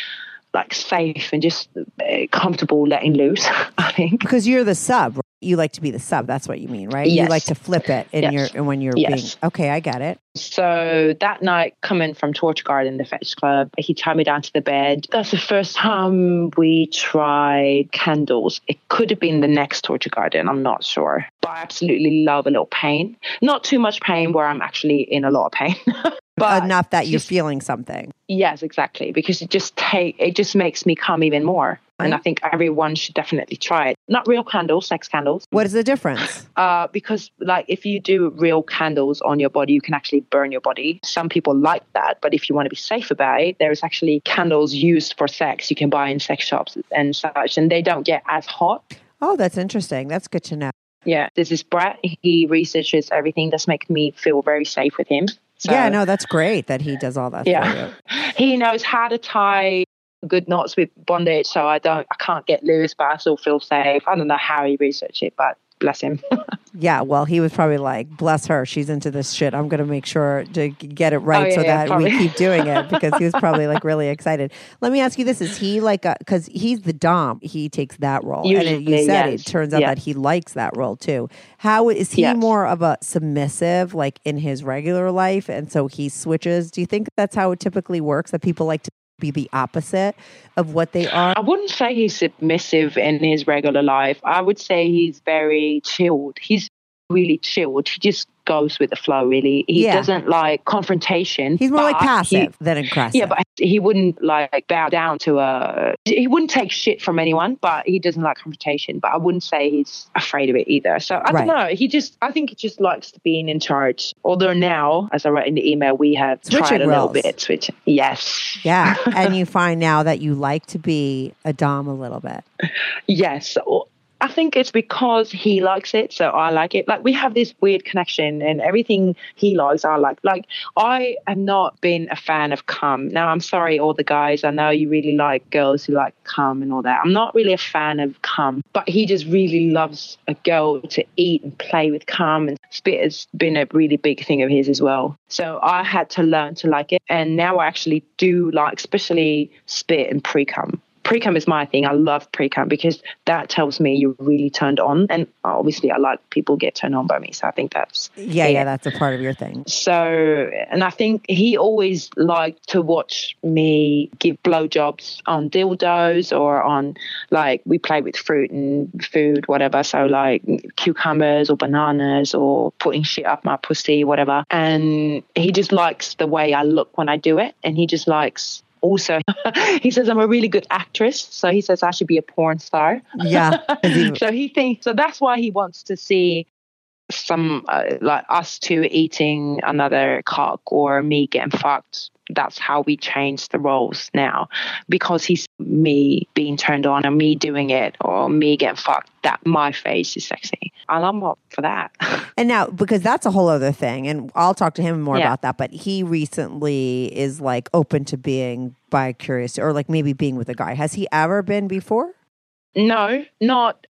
like safe and just uh, comfortable letting loose. I think. Because you're the sub. You like to be the sub. That's what you mean, right? Yes. You like to flip it in Yes. your when you're Yes. being okay. I get it. So that night, coming from Torture Garden, the fetish club, he tied me down to the bed. That's the first time we tried candles. It could have been the next Torture Garden, I'm not sure. But I absolutely love a little pain. Not too much pain where I'm actually in a lot of pain. but Enough that you're just- feeling something. Yes, exactly. Because it just take it just makes me come even more. And I think everyone should definitely try it. Not real candles, sex candles. What is the difference? Uh, because like if you do real candles on your body, you can actually burn your body. Some people like that, but if you want to be safe about it, there's actually candles used for sex you can buy in sex shops and such, and they don't get as hot. Oh, that's interesting. That's good to know. Yeah, this is Brett. He researches everything. That's making me feel very safe with him. So, yeah, no, that's great that he does all that for Yeah. you. he knows how to tie good knots with bondage, so I don't, I can't get loose, but I still feel safe. I don't know how he researched it, but bless him. Yeah, well, he was probably like, "Bless her, she's into this shit. I'm going to make sure to get it right Oh, yeah, so yeah, that probably. we keep doing it." Because he was probably like really excited. Let me ask you this: Is he like because he's the dom? He takes that role, and it, you said yes. it turns out that he likes that role too. How is he Yes. more of a submissive, like in his regular life, and so he switches? Do you think that's how it typically works? That people like to be the opposite of what they are? I wouldn't say he's submissive in his regular life. I would say he's very chilled. He's really chilled. He just goes with the flow, really. He Yeah. doesn't like confrontation. He's more like but he- passive than aggressive. yeah, but he wouldn't like bow down to a. He wouldn't take shit from anyone, but he doesn't like confrontation. But I wouldn't say he's afraid of it either. So I Right. don't know. He just, I think he just likes being in charge. Although now, as I wrote in the email, we have Switching tried a little roles. bit. Switch. Yes. yeah, and you find now that you like to be a dom a little bit. Yes. I think it's because he likes it, so I like it. Like we have this weird connection, and everything he likes, I like. Like I have not been a fan of cum. Now I'm sorry, all the guys. I know you really like girls who like cum and all that. I'm not really a fan of cum, but he just really loves a girl to eat and play with cum, and spit has been a really big thing of his as well. So I had to learn to like it, and now I actually do like, especially spit and pre cum pre-cum is my thing. I love pre-cum because that tells me you're really turned on. And obviously I like people get turned on by me. So I think that's Yeah, it. yeah, that's a part of your thing. So, and I think he always liked to watch me give blowjobs on dildos or on like we play with fruit and food, whatever. So like cucumbers or bananas or putting shit up my pussy, whatever. And he just likes the way I look when I do it, and he just likes. Also, he says I'm a really good actress, so he says I should be a porn star. yeah so he thinks so that's why he wants to see some uh, like us two eating another cock or me getting fucked that's how we change the roles now because he's me being turned on and me doing it or me getting fucked that my face is sexy and i'm up for that And now, because that's a whole other thing, and I'll talk to him more Yeah. about that, but he recently is like open to being bi curious or like maybe being with a guy. Has he ever been before? no not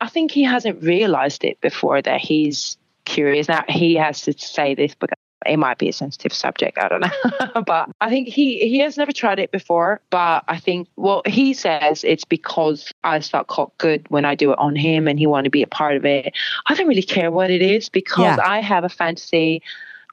i think he hasn't realized it before that he's curious now he has to say this because it might be a sensitive subject i don't know. But i think he he has never tried it before but i think well he says it's because i felt cock good when i do it on him and he wanted to be a part of it. I don't really care what it is because Yeah. i have a fantasy.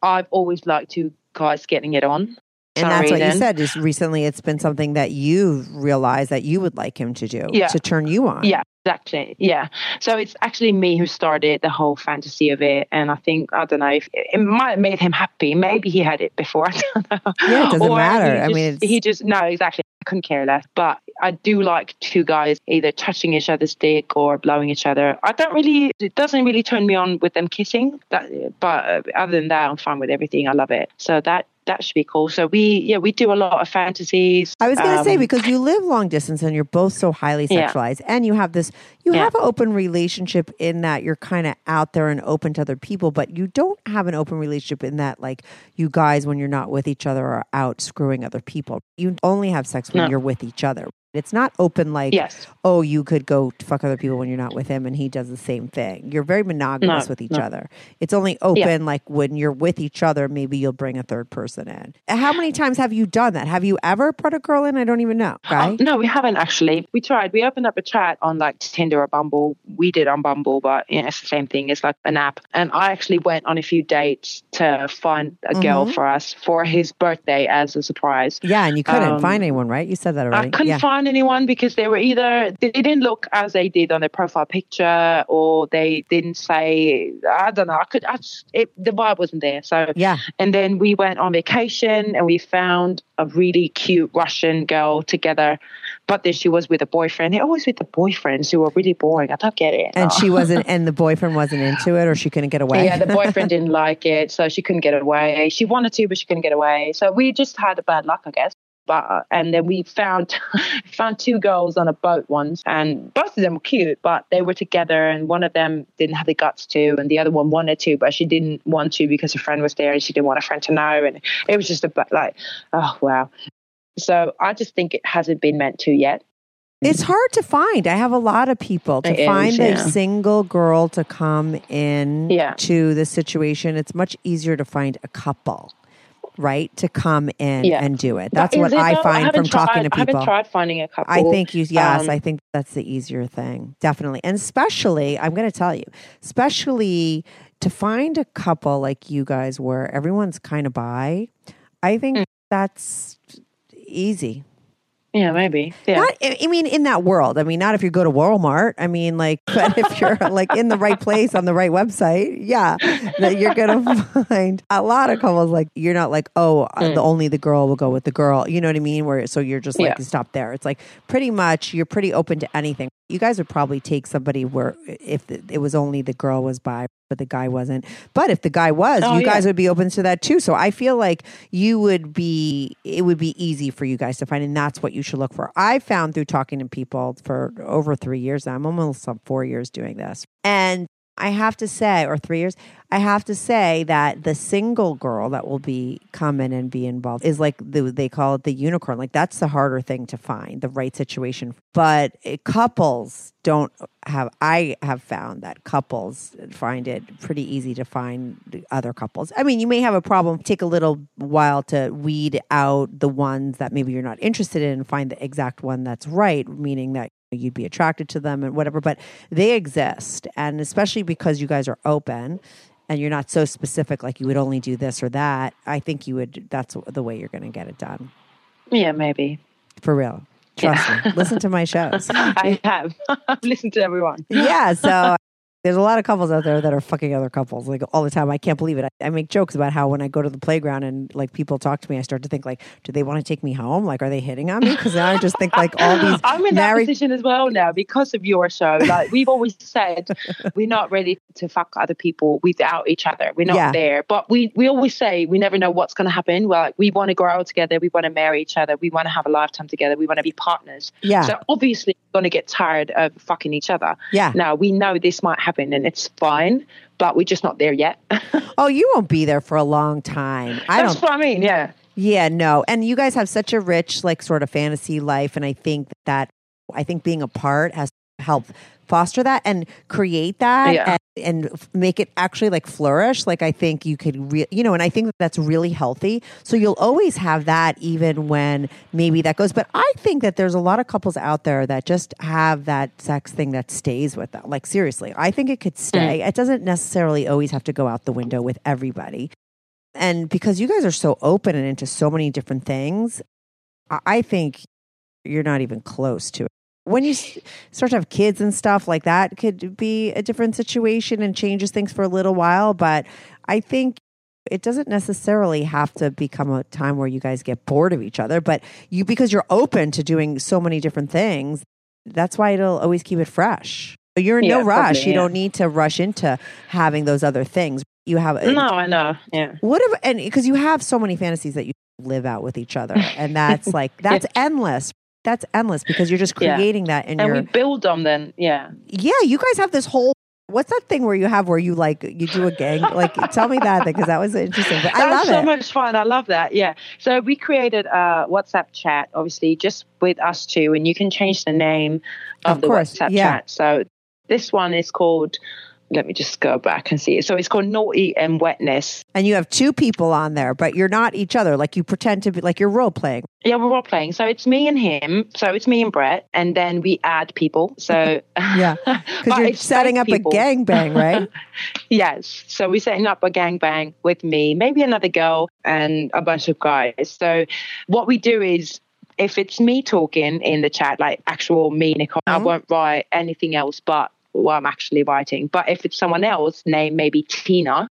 I've always liked to guys getting it on And some that's what you said Just recently it's been something that you've realized that you would like him to do Yeah. to turn you on. Yeah, exactly. Yeah. So it's actually me who started the whole fantasy of it. And I think, I don't know, if it might have made him happy. Maybe he had it before. I don't know. Yeah, it doesn't Or matter. he I mean, it's- he just, no, exactly. I couldn't care less. But I do like two guys either touching each other's dick or blowing each other. I don't really, it doesn't really turn me on with them kissing. That, but uh, other than that, I'm fine with everything. I love it. So that, that should be cool. So we, yeah, we do a lot of fantasies. I was going to say Um, because you live long distance and you're both so highly Yeah. sexualized, and you have this, you Yeah. have an open relationship in that you're kind of out there and open to other people, but you don't have an open relationship in that like you guys when you're not with each other are out screwing other people. You only have sex when No. you're with each other. It's not open like Yes. oh you could go fuck other people when you're not with him and he does the same thing. You're very monogamous No, with each no. other. It's only open like when you're with each other. Maybe you'll bring a third person in. How many times have you done that? Have you ever put a girl in? I don't even know. Um, no, we haven't actually. We tried. We opened up a chat on like Tinder or Bumble. We did on Bumble, but you know, it's the same thing. It's like an app. And I actually went on a few dates to find a girl Mm-hmm. for us for his birthday as a surprise. Yeah, and you couldn't Um, find anyone, right? You said that already. I couldn't yeah. find anyone because they were either they didn't look as they did on their profile picture, or they didn't say I don't know. I could. I just, it, the vibe wasn't there. So yeah. and then we went on vacation and we found a really cute Russian girl together. But then she was with a boyfriend. They're always with the boyfriends who are really boring. I don't get it. And she wasn't, and the boyfriend wasn't into it, or she couldn't get away. Yeah, the boyfriend didn't like it, so she couldn't get away. She wanted to, but she couldn't get away. So we just had a bad luck, I guess. But and then we found found two girls on a boat once, and both of them were cute, but they were together, and one of them didn't have the guts to, and the other one wanted to, but she didn't want to because her friend was there, and she didn't want her friend to know, and it was just a like, oh wow. So I just think it hasn't been meant to yet. It's hard to find. I have a lot of people to It is, find yeah. a single girl to come in Yeah. to the situation. It's much easier to find a couple, right? To come in Yeah. and do it. That's what it I find haven't from talking tried- to I people. haven't tried finding a couple. I think you, yes, Um, I think that's the easier thing. Definitely. And especially, I'm going to tell you, especially to find a couple like you guys where everyone's kind of bi. I Mm. think that's easy. Yeah, maybe. Yeah. Not, I mean, in that world. I mean, not if you go to Walmart. I mean, like, but if you're like in the right place on the right website, yeah, that you're gonna find a lot of couples. Like, you're not like, oh, uh the only the girl will go with the girl. You know what I mean? Where so you're just like Yeah. stop there. It's like pretty much you're pretty open to anything. You guys would probably take somebody where if it was only the girl was bi but the guy wasn't. But if the guy was, Oh, you guys yeah. would be open to that too. So I feel like you would be, it would be easy for you guys to find, and that's what you should look for. I found through talking to people for over three years now, I'm almost up four years doing this. And I have to say, or three years, I have to say that the single girl that will be come in and be involved is like the, they call it the unicorn. Like that's the harder thing to find, the right situation. But couples don't have. I have found that couples find it pretty easy to find the other couples. I mean, you may have a problem. Take a little while to weed out the ones that maybe you're not interested in and find the exact one that's right. Meaning that you'd be attracted to them and whatever. But they exist, and especially because you guys are open and you're not so specific like you would only do this or that i think you would that's the way you're going to get it done Yeah, maybe. for real trust me listen to my shows I have. I've listened to everyone. yeah so there's a lot of couples out there that are fucking other couples like all the time i can't believe it I, I make jokes about how when i go to the playground and like people talk to me i start to think like do they want to take me home like are they hitting on me because now i just think like all these I'm in married that position as well now because of your show. Like we've always said, we're not ready to fuck other people without each other. We're not Yeah. there. But we we always say we never know what's going to happen. We're like, we want to grow together. We want to marry each other. We want to have a lifetime together. We want to be partners. Yeah. So obviously, going to get tired of fucking each other. Yeah. Now we know this might happen, and it's fine. But we're just not there yet. oh you won't be there for a long time i That's don't what I mean. Yeah. Yeah, no. And you guys have such a rich, like, sort of fantasy life. And I think that, I think being apart has helped foster that and create that Yeah. and, and make it actually like flourish. Like, I think you could, re- you know, and I think that that's really healthy. So you'll always have that even when maybe that goes. But I think that there's a lot of couples out there that just have that sex thing that stays with them. Like, seriously, I think it could mm. stay. It doesn't necessarily always have to go out the window with everybody. And because you guys are so open and into so many different things, I- I think you're not even close to it. When you start to have kids and stuff like that, could be a different situation and changes things for a little while. But I think it doesn't necessarily have to become a time where you guys get bored of each other. But you, because you're open to doing so many different things, that's why it'll always keep it fresh. You're in no rush. you yeah. don't need to rush into having those other things. You have No, I know. Yeah. what if, and because you have so many fantasies that you live out with each other, and that's like that's endless. That's endless because you're just Yeah. creating that in And your. we build on then Yeah. yeah, you guys have this whole. What's that thing where you have where you like you do a gang? Like, tell me that because that was interesting. But I That's love so it. much fun. I love that. Yeah. So we created a WhatsApp chat, obviously, just with us two, and you can change the name of, Of the course, WhatsApp yeah. chat. So this one is called. Let me just go back and see it. So it's called Naughty and Wetness. and you have two people on there, but you're not each other. Like you pretend to be like you're role playing. Yeah, we're role playing. So it's me and him. So it's me and Brett, and then we add people. So Yeah, because you're setting up people. a gangbang, right? Yes. So we're setting up a gangbang with me, maybe another girl, and a bunch of guys. So what we do is if it's me talking in the chat, like actual me, Nicole, I Mhm. won't write anything else but what I'm actually writing. But if it's someone else, name maybe Tina,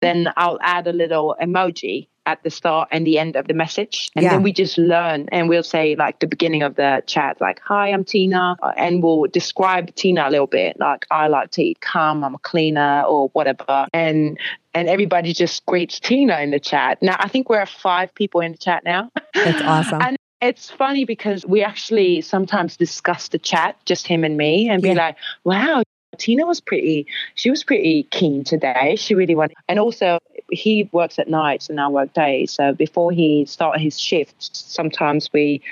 then I'll add a little emoji at the start and the end of the message. And Yeah. then we just learn and we'll say like the beginning of the chat, like, hi, I'm Tina. And we'll describe Tina a little bit. Like, I like to eat cum, I'm a cleaner or whatever. And and everybody just greets Tina in the chat. Now I think we're five people in the chat now. That's awesome. It's funny because we actually sometimes discuss the chat, just him and me, and Yeah. be like, wow, Tina was pretty, she was pretty keen today. She really wanted, and also he works at nights and I work days. So before he started his shift, sometimes we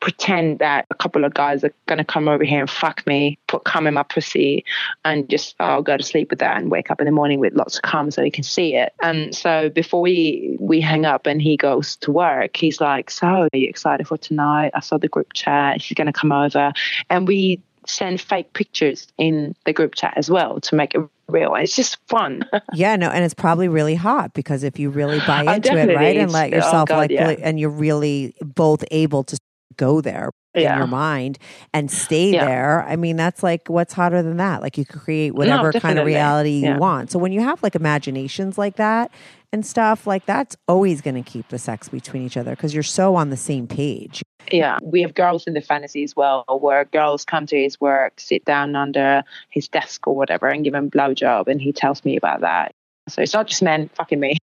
pretend that a couple of guys are gonna come over here and fuck me, put cum in my pussy, and just I'll go to sleep with that and wake up in the morning with lots of cum so he can see it. And so before we we hang up and he goes to work, he's like, "So are you excited for tonight? I saw the group chat. She's gonna come over," and we send fake pictures in the group chat as well to make it real. It's just fun. Yeah, no, and it's probably really hot because if you really buy Oh, into it, right, and let oh, yourself God, like, yeah. and you're really both able to go there in Yeah. your mind and stay Yeah. there. I mean, that's like what's hotter than that? Like you can create whatever kind of reality you Yeah. want. So when you have like imaginations like that and stuff, like that's always going to keep the sex between each other because you're so on the same page. Yeah, we have girls in the fantasy as well, where girls come to his work, sit down under his desk or whatever, and give him blowjob, and he tells me about that. So it's not just men fucking me.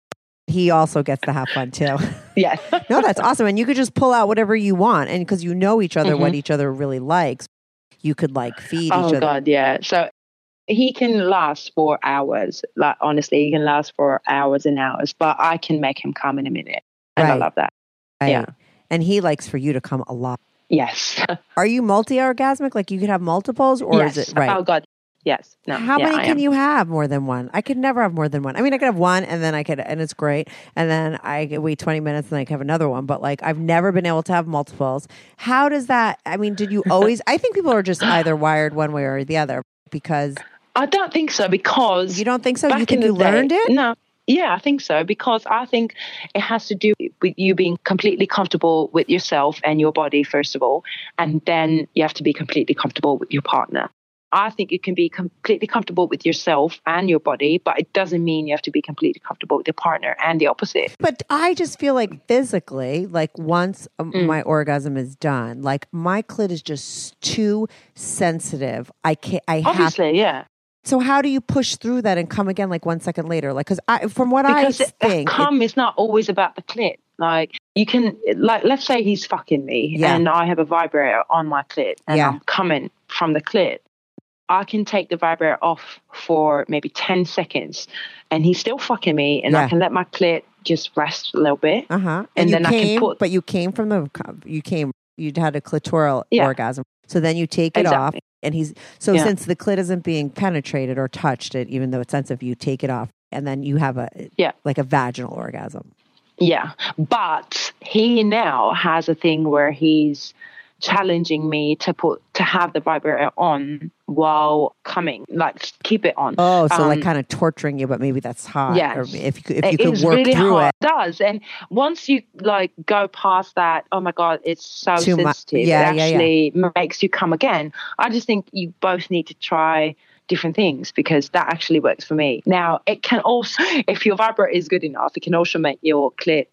He also gets to have fun too. Yeah, no, that's awesome. And you could just pull out whatever you want. And because you know each other, Mm-hmm. what each other really likes, you could like feed oh each other. god, yeah. So he can last for hours. Like honestly, he can last for hours and hours. But I can make him come in a minute, and I love that. Right. Yeah. And he likes for you to come a lot. Yes. Are you multi orgasmic? Like you could have multiples, or yes. is it right? Oh god. Yes. No. How yeah, many I can am. you have more than one? I could never have more than one. I mean, I could have one and then I could, and it's great. And then I could wait 20 minutes and I could have another one. But like, I've never been able to have multiples. How does that, I mean, did you always, I think people are just either wired one way or the other because I don't think so because you don't think so? You back think in you the day- learned it? No. Yeah, I think so because I think it has to do with you being completely comfortable with yourself and your body first of all, and then you have to be completely comfortable with your partner. I think you can be completely comfortable with yourself and your body, but it doesn't mean you have to be completely comfortable with your partner and the opposite. But I just feel like physically, like once um, Mm. my orgasm is done, like my clit is just too sensitive. I can't, I have Obviously, yeah. So how do you push through that and come again like one second later? Like, because I, from what because I think, it- cum is not always about the clit. Like you can, like, let's say he's fucking me, Yeah. and I have a vibrator on my clit, and Yeah. I'm coming from the clit. I can take the vibrator off for maybe ten seconds, and he's still fucking me, and Yeah. I can let my clit just rest a little bit. uh huh, and you then I can came, put- but you came from the, you came, you had a clitoral Yeah. orgasm. So then you take it off, and he's so Yeah. since the clit isn't being penetrated or touched, it even though it's sensitive, you take it off, and then you have a Yeah. like a vaginal orgasm. Yeah, but he now has a thing where he's challenging me to put to have the vibrator on while coming, like keep it on. Oh, so like Um, kind of torturing you, but maybe that's. Yes. or if you if It you could work really through hard. it. It does. And once you like go past that, oh my God, it's so Too mu- sensitive. Yeah, it yeah, yeah. actually makes you come again. I just think you both need to try different things because that actually works for me. Now, it can also, if your vibrator is good enough, it can also make your clit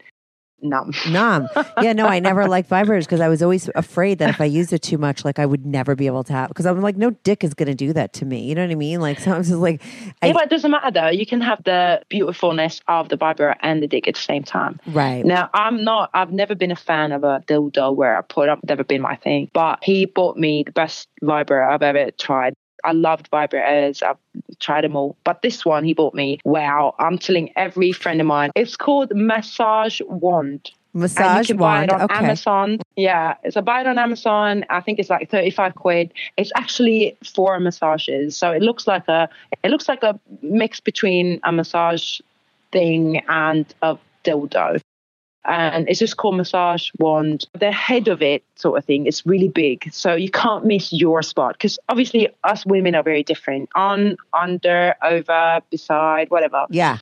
numb. Numb. Yeah, no, I never liked vibrators because I was always afraid that if I used it too much, like I would never be able to have. Because I'm like, no dick is going to do that to me. You know what I mean? Like, so I'm just like, I, yeah, but it doesn't matter though. You can have the beautifulness of the vibrator and the dick at the same time. right. Now, I'm not, I've never been a fan of a dildo where I put up, never been my thing, but he bought me the best vibrator I've ever tried. I loved vibrators. I've tried them all. But this one he bought me, wow, I'm telling every friend of mine. It's called Massage Wand. Massage and you can buy wand. it on Okay. Amazon. Yeah, it's a buy it on Amazon. I think it's like thirty five quid. It's actually for massages, so it looks like a it looks like a mix between a massage thing and a dildo. And it's just called massage wand. The head of it, sort of thing, is really big, so you can't miss your spot because obviously us women are very different. On, under, over, beside, whatever Yeah.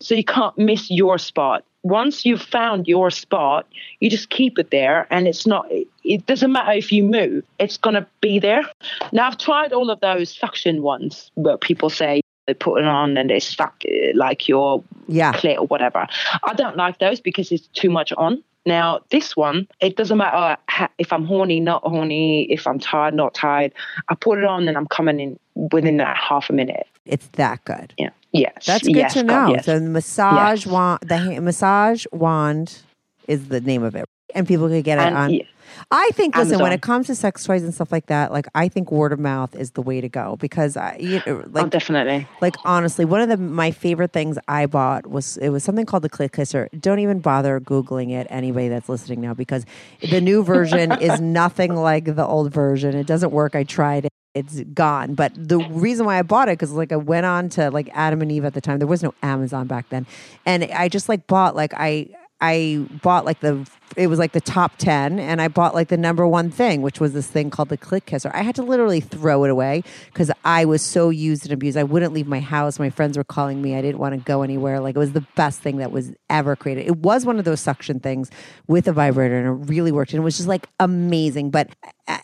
so you can't miss your spot. Once you've found your spot, you just keep it there, and it's not. It doesn't matter if you move; it's gonna be there. Now I've tried all of those suction ones, where people say they put it on and they suck uh, like your Yeah. clit or whatever. I don't like those because it's too much on. Now this one, it doesn't matter if I'm horny, not horny, if I'm tired, not tired. I put it on and I'm coming in within that half a minute. It's that good. Yeah. Yes. That's good yes, to God, know. yes. So the massage Yes. wand, the ha- massage wand is the name of it, and people could get it And, on. yeah. I think, listen, when it comes to sex toys and stuff like that, like I think word of mouth is the way to go because I, you know, oh, like, definitely. like honestly, one of the my favorite things I bought was it was something called the Click Kisser. Don't even bother googling it. Anybody that's listening now, because the new version is nothing like the old version. It doesn't work. I tried it. It's gone. But the reason why I bought it because like I went on to like Adam and Eve at the time. There was no Amazon back then, and I just like bought like I I bought like the it was like the top 10 and I bought like the number one thing which was this thing called the click kisser. I had to literally throw it away cuz I was so used and abused. I wouldn't leave my house. My friends were calling me. I didn't want to go anywhere. Like it was the best thing that was ever created. It was one of those suction things with a vibrator and it really worked and it was just like amazing. But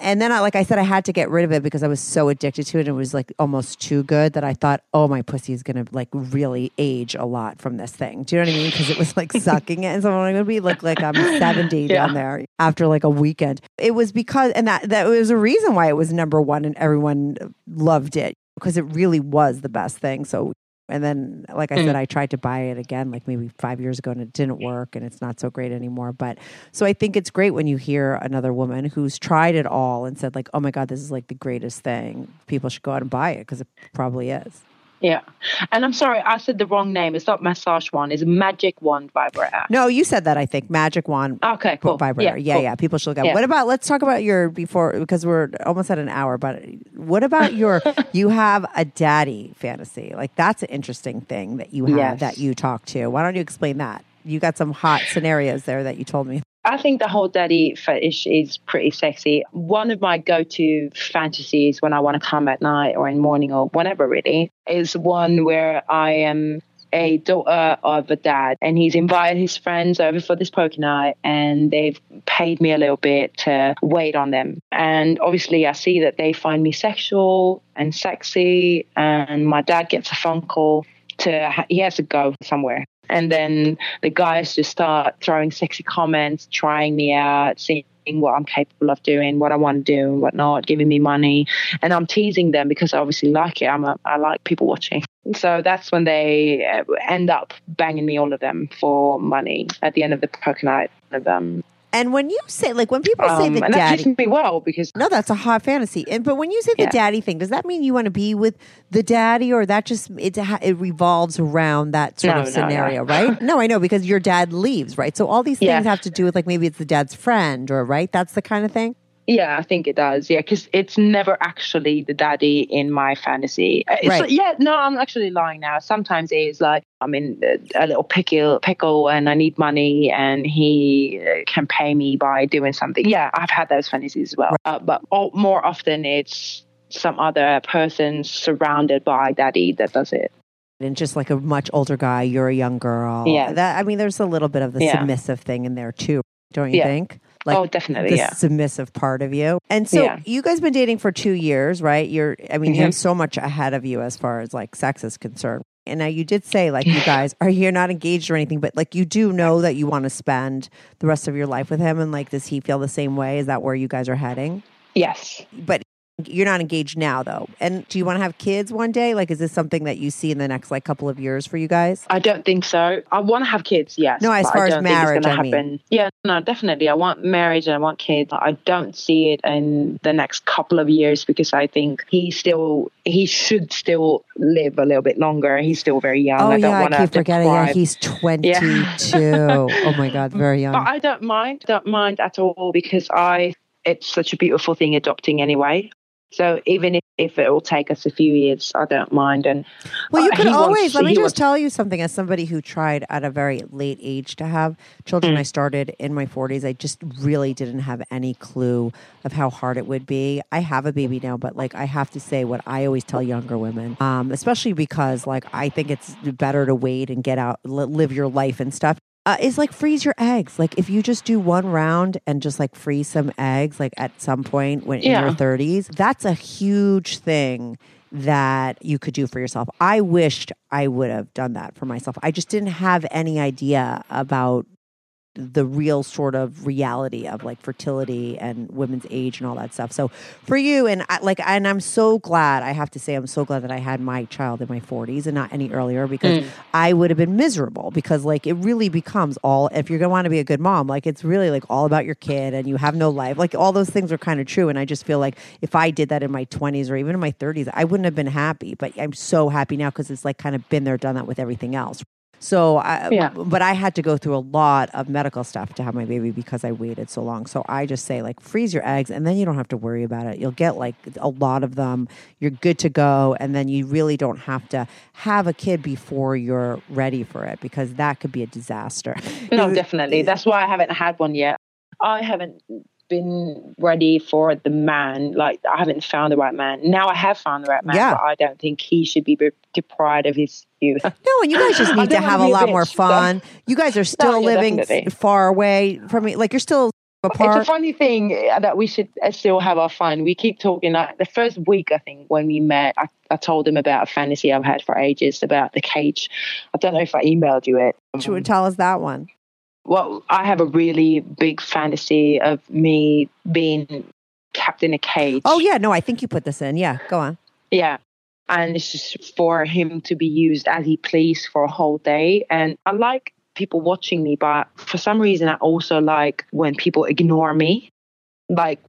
and then I, like I said I had to get rid of it because I was so addicted to it and it was like almost too good that I thought, "Oh, my pussy is going to like really age a lot from this thing." Do you know what I mean? Because it was like sucking it and so I'm going to be look like I'm 70 Yeah. down there after like a weekend. It was because and that that was a reason why it was number 1 and everyone loved it because it really was the best thing. So and then, like I said, mm-hmm. I tried to buy it again, like maybe five years ago, and it didn't work, and it's not so great anymore. But so I think it's great when you hear another woman who's tried it all and said, like, "Oh my god, this is like the greatest thing." People should go out and buy it because it probably is. Yeah. And I'm sorry, I said the wrong name. It's not massage wand. It's magic wand vibrator. No, you said that. I think magic wand Okay, cool. vibrator. Yeah, cool. yeah. People should go. Yeah. What about? Let's talk about your before because we're almost at an hour. But what about your? you have a daddy fantasy. Like that's an interesting thing that you have Yes. that you talk to. Why don't you explain that? You got some hot scenarios there that you told me. I think the whole daddy fetish is pretty sexy. One of my go-to fantasies when I want to come at night or in morning or whenever really is one where I am a daughter of a dad and he's invited his friends over for this poker night and they've paid me a little bit to wait on them. And obviously I see that they find me sexual and sexy and my dad gets a phone call to he has to go somewhere and then the guys just start throwing sexy comments, trying me out, seeing what I'm capable of doing, what I want to do and whatnot, giving me money. And I'm teasing them because I obviously like it. I'm a, I like people watching. So that's when they uh, end up banging me, all of them, for money at the end of the poker night. Of them. And when you say like when people say Um, the and that daddy, treats me well because no, that's a hot fantasy. And but when you say the Yeah. daddy thing, does that mean you want to be with the daddy, or that just it ha- it revolves around that sort No, of no, scenario, no. right? No, I know because your dad leaves, right? So all these things Yeah. have to do with like maybe it's the dad's friend, or right? That's the kind of thing. Yeah, I think it does. Yeah, because it's never actually the daddy in my fantasy. Uh, It's Right. like- yeah, no, I'm actually lying now. Sometimes it is like I'm in a, little pickle, pickle, and I need money, and he uh, can pay me by doing something. Yeah, I've had those fantasies as well. Uh, but all, more often, it's some other person surrounded by daddy that does it. And just like a much older guy, you're a young girl. Yeah. That I mean, there's a little bit of the Yeah. submissive thing in there too, don't you Yeah. think? Like oh, definitely. the Yeah. submissive part of you. And so Yeah. you guys been dating for two years, right? You're, I mean, you Mhm. have so much ahead of you as far as like sex is concerned. And now you did say like you guys are you're not engaged or anything, but like you do know that you want to spend the rest of your life with him. And like, does he feel the same way? Is that where you guys are heading? Yes. But you're not engaged now though. And do you want to have kids one day? Like, is this something that you see in the next like couple of years for you guys? I don't think so. I want to have kids, yes. No, as far I as it's marriage, I mean. happen. Yeah, no, definitely. I want marriage and I want kids. I don't see it in the next couple of years because I think he still he should still live a little bit longer. He's still very young. oh I don't yeah, I want keep to forgetting. Yeah, he's 22. oh my God, very young. But I don't mind. Don't mind at all because I it's such a beautiful thing adopting anyway. So even if, if it will take us a few years, I don't mind. And Well, you uh, wants- always, let me just wants- tell you something as somebody who tried at a very late age to have children. Mm. I started in my 40s. I just really didn't have any clue of how hard it would be. I have a baby now, but like I have to say what I always tell younger women, um, especially because like I think it's better to wait and get out, li- live your life and stuff. Uh, is like freeze your eggs. Like if you just do one round and just like freeze some eggs, like at some point when in your 30s, that's a huge thing that you could do for yourself. I wished I would have done that for myself. I just didn't have any idea about the real sort of reality of like fertility and women's age and all that stuff. So for you and I, like and I'm so glad I have to say I'm so glad that I had my child in my 40s and not any earlier because mm. I would have been miserable because like it really becomes all if you're going to want to be a good mom like it's really like all about your kid and you have no life. Like all those things are kind of true and I just feel like if I did that in my 20s or even in my 30s I wouldn't have been happy but I'm so happy now because it's like kind of been there done that with everything else so, I, Yeah. but I had to go through a lot of medical stuff to have my baby because I waited so long. So I just say like freeze your eggs, and then you don't have to worry about it. You'll get like a lot of them. You're good to go, and then you really don't have to have a kid before you're ready for it because that could be a disaster. No, definitely. That's why I haven't had one yet. I haven't been ready for the man. Like I haven't found the right man. Now I have found the right man, Yeah. but I don't think he should be deprived of his youth. No, and you guys just need to have a lot more bitch, so- fun. You guys are still yeah, living definitely. far away from me. Like you're still apart. It's a funny thing uh, that we should uh, still have our fun. We keep talking. Like the first week, I think, when we met, I, I told him about a fantasy I've had for ages about the cage. I don't know if I emailed you it. She would tell us that one. Well, I have a really big fantasy of me being kept in a cage. Oh yeah, no, I think you put this in. Yeah, go on. Yeah. And it's just for him to be used as he please for a whole day. And I like people watching me, but for some reason, I also like when people ignore me. Like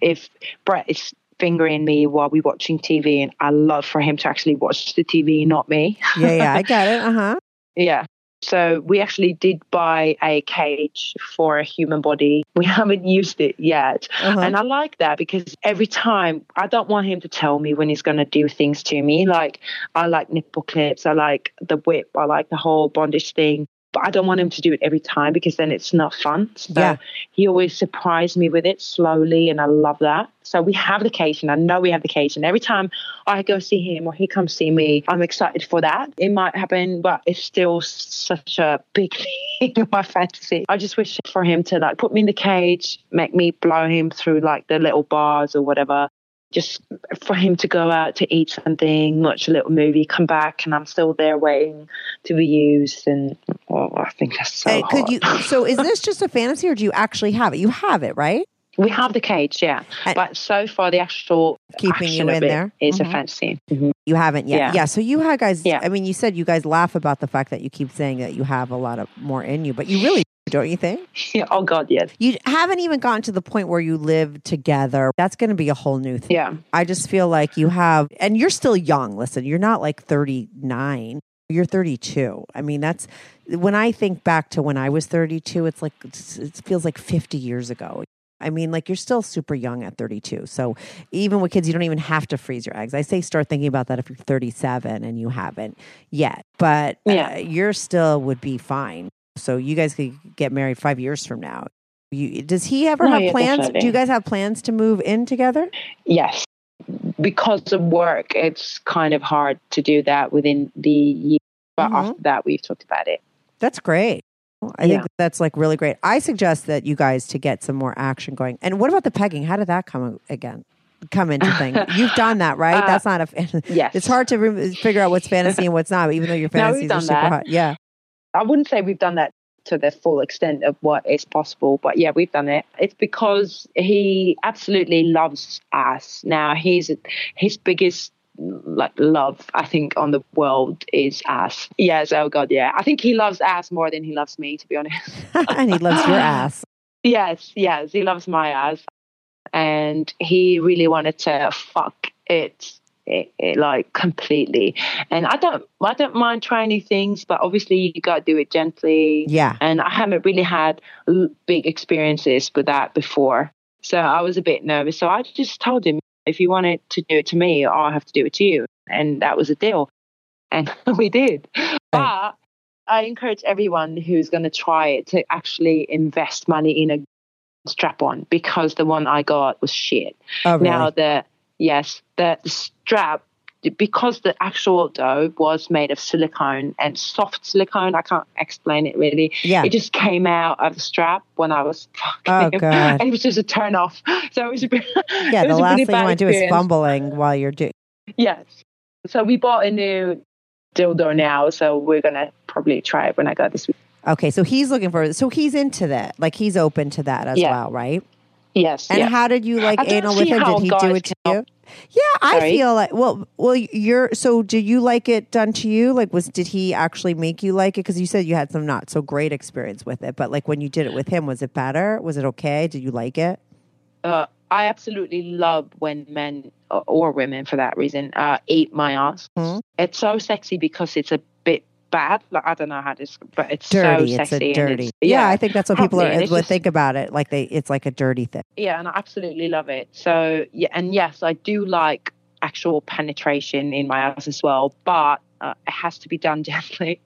if Brett is fingering me while we're watching TV, and I love for him to actually watch the TV, not me. Yeah, yeah, I get it. Uh huh. Yeah. So we actually did buy a cage for a human body. We haven't used it yet. Uh-huh. And I like that because every time I don't want him to tell me when he's going to do things to me. Like I like nipple clips, I like the whip, I like the whole bondage thing. But I don't want him to do it every time because then it's not fun. So Yeah. he always surprised me with it slowly, and I love that. So we have the cage, and I know we have the cage. And every time I go see him or he comes see me, I'm excited for that. It might happen, but it's still such a big thing in my fantasy. I just wish for him to like put me in the cage, make me blow him through like the little bars or whatever. Just for him to go out to eat something, watch a little movie, come back, and I'm still there waiting to be used. And oh, I think that's so Hey, could you? So, is this just a fantasy, or do you actually have it? You have it, right? We have the cage, yeah. And- but so far, the actual Keeping you in there? is Mhm. a fantasy. Mhm. You haven't yet. Yeah. Yeah. So you had guys. Yeah. I mean, you said you guys laugh about the fact that you keep saying that you have a lot of more in you, but you really don't. You think Yeah. Oh God, yes. you haven't even gotten to the point where you live together? That's going to be a whole new thing. Yeah. I just feel like you have, and you're still young. Listen, you're not like 39. You're 32. I mean, that's when I think back to when I was 32, it's like, it feels like 50 years ago. I mean, like you're still super young at 32. So even with kids, you don't even have to freeze your eggs. I say start thinking about that if you're 37 and you haven't yet, but uh, Yeah. you're still would be fine. So you guys could get married five years from now. You, does he ever No, have yeah, plans? Do you guys have plans to move in together? Yes. Because of work, it's kind of hard to do that within the year. But Mhm. after that, we've talked about it. That's great. I think that's like really great. I suggest that you guys to get some more action going. And what about the pegging? How did that come again? Come into thing. You've done that, right? Uh, that's not a. fan- Yes. It's hard to re- figure out what's fantasy and what's not. Even though your fantasies we've are super that. hot. Yeah. I wouldn't say we've done that to the full extent of what is possible, but yeah, we've done it. It's because he absolutely loves us. Now, he's his biggest like love I think on the world is us. Yes, oh god, yeah. I think he loves us more than he loves me, to be honest. and he loves your ass. Yes, yes, he loves my ass, and he really wanted to fuck it, it, it like completely. And I don't, I don't mind trying new things, but obviously you got to do it gently. Yeah. And I haven't really had big experiences with that before, so I was a bit nervous. So I just told him, if you wanted to do it to me, I'll have to do it to you, and that was a deal, and we did. But I encourage everyone who's going to try it to actually invest money in a strap on because the one I got was shit. Oh, really? Now the yes, the, strap because the actual dough was made of silicone and soft silicone. I can't explain it really. yeah. It just came out of the strap when I was fucking Oh, him. God. and it was just a turn off. So it was a bit, yeah. The last thing you want to do is fumbling while you're doing. Yes. So we bought a new dildo now, so we're gonna probably try it when I go this week. Okay, so he's looking for so he's into that. Like he's open to that as Yeah. well, right? Yes. And how did you like anal with him? Did he do it to can- you? Yeah, I Sorry? feel like well, well, you're so. Did you like it done to you? Like, was did he actually make you like it? Because you said you had some not so great experience with it, but like when you did it with him, was it better? Was it okay? Did you like it? uh, I absolutely love when men or- women, for that reason, uh, eat my ass. Mhm. It's so sexy because it's a bad. Like I don't know how to, describe, but it's Dirty. so it's sexy. a dirty. it's- Yeah, I think that's what people are Probably, and it's would just- think about it. Like they, it's like a dirty thing. Yeah, and I absolutely love it. So yeah, and yes, I do like actual penetration in my ass as well, but uh, it has to be done gently.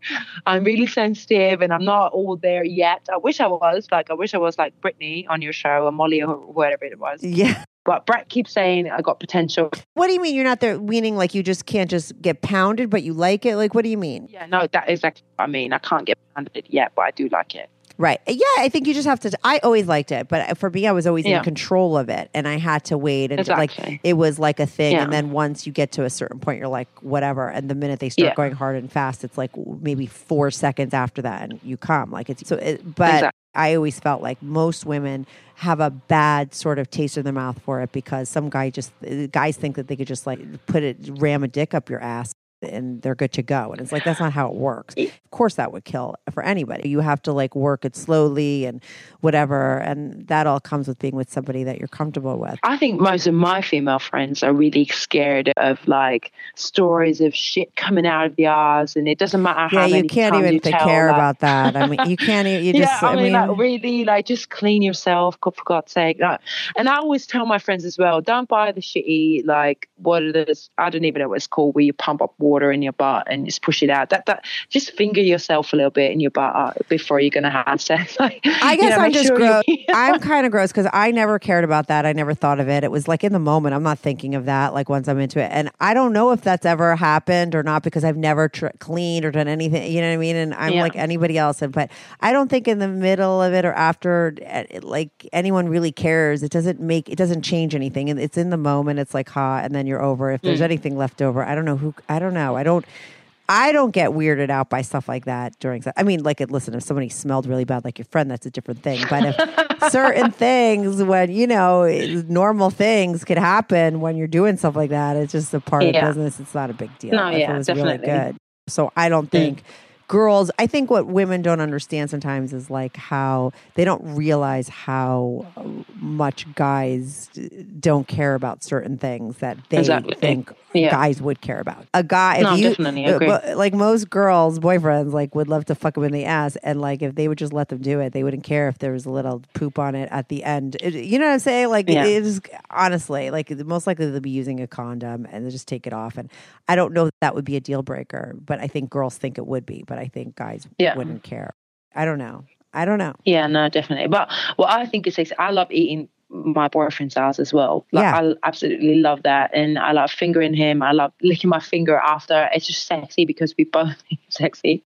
I'm really sensitive, and I'm not all there yet. I wish I was. Like I wish I was like Brittany on your show or Molly or whatever it was. Yeah. But Brett keeps saying I got potential. What do you mean you're not there? Meaning like you just can't just get pounded, but you like it? Like what do you mean? Yeah, no, that is exactly what I mean. I can't get pounded yet, but I do like it. Right. Yeah, I think you just have to. I always liked it, but for me, I was always Yeah. in control of it, and I had to wait and like it was like a thing. And then once you get to a certain point, you're like whatever. And the minute they start Yeah. going hard and fast, it's like maybe four seconds after that, and you come. Like it's so. It, but Exactly. I always felt like most women have a bad sort of taste in their mouth for it because some guy just guys think that they could just like put it ram a dick up your ass and they're good to go and it's like that's not how it works of course that would kill for anybody you have to like work it slowly and whatever and that all comes with being with somebody that you're comfortable with I think most of my female friends are really scared of like stories of shit coming out of the ass, and it doesn't matter how yeah many you can't even you care like- about that i mean you can't even you yeah, just I mean, like, really, like, just clean yourself, God- for God's sake. Like, and I always tell my friends as well, don't buy the shitty, like, what it is. I don't even know what it's called, where you pump up water in your butt and just push it out. That, that, just finger yourself a little bit in your butt uh, before you're gonna have sex. Like, I you guess know, I'm just sure gross. I'm kind of gross because I never cared about that. I never thought of it. It was like in the moment. I'm not thinking of that. Like once I'm into it, and I don't know if that's ever happened or not because I've never tr- cleaned or done anything. You know what I mean? And I'm Yeah. like anybody else, but I don't think in the middle of it or after, eh, like anyone really cares. It doesn't make it doesn't change anything, and it's in the moment. It's like hot, and then you're over. If Mm. there's anything left over, I don't know who. I don't know. I don't. I don't get weirded out by stuff like that during. I mean, like, listen, if somebody smelled really bad, like your friend, that's a different thing. But if certain things, when you know, normal things could happen when you're doing stuff like that, it's just a part of business. It's not a big deal. No, if yeah, it was definitely. really good. So I don't mm. think girls, I think what women don't understand sometimes is like how they don't realize how much guys don't care about certain things that they Exactly. think Yeah. guys would care about. A guy, if No, you, definitely, uh, agree. like most girls' boyfriends, like would love to fuck them in the ass, and like if they would just let them do it, they wouldn't care if there was a little poop on it at the end. It- you know what I'm saying? Like Yeah. it is honestly like most likely they'll be using a condom and they just take it off. And I don't know that, that would be a deal breaker, but I think girls think it would be, but I think guys Yeah. wouldn't care. I don't know. I don't know. Yeah, no, definitely. But what I think is sexy, I love eating my boyfriend's ass as well. Like, Yeah. I absolutely love that. And I love fingering him. I love licking my finger after. It's just sexy because we both think it's sexy.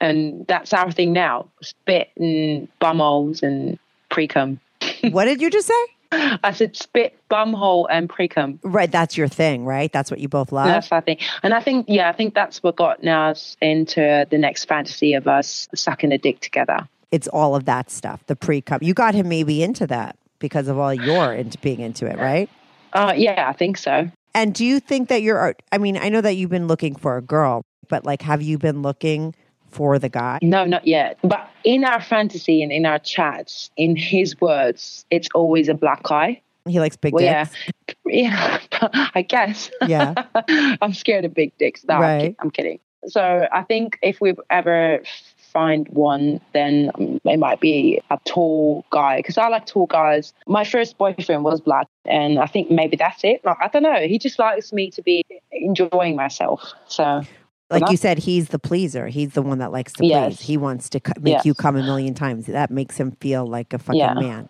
And that's our thing now spit and bumholes and pre cum. what did you just say? I said spit, bumhole, and pre cum. Right, that's your thing, right? That's what you both love. That's I think, and I think, yeah, I think that's what got us into the next fantasy of us sucking a dick together. it's all of that stuff. The pre cum. You got him maybe into that because of all your into being into it, right? Uh, yeah, I think so. And do you think that you're? I mean, I know that you've been looking for a girl, but like, have you been looking for the guy? No, not yet. But in our fantasy and in our chats, in his words, it's always a black eye. He likes big Well, yeah, dicks. yeah, I guess. Yeah. I'm scared of big dicks. No, I'm, Right. kid- I'm kidding. So I think if we ever find one, then it might be a tall guy because I like tall guys. My first boyfriend was black, and I think maybe that's it. Like, I don't know. He just likes me to be enjoying myself. So Like you said, he's the pleaser. He's the one that likes to Yes. please. He wants to make Yes. you come a million times. That makes him feel like a fucking Yeah. man.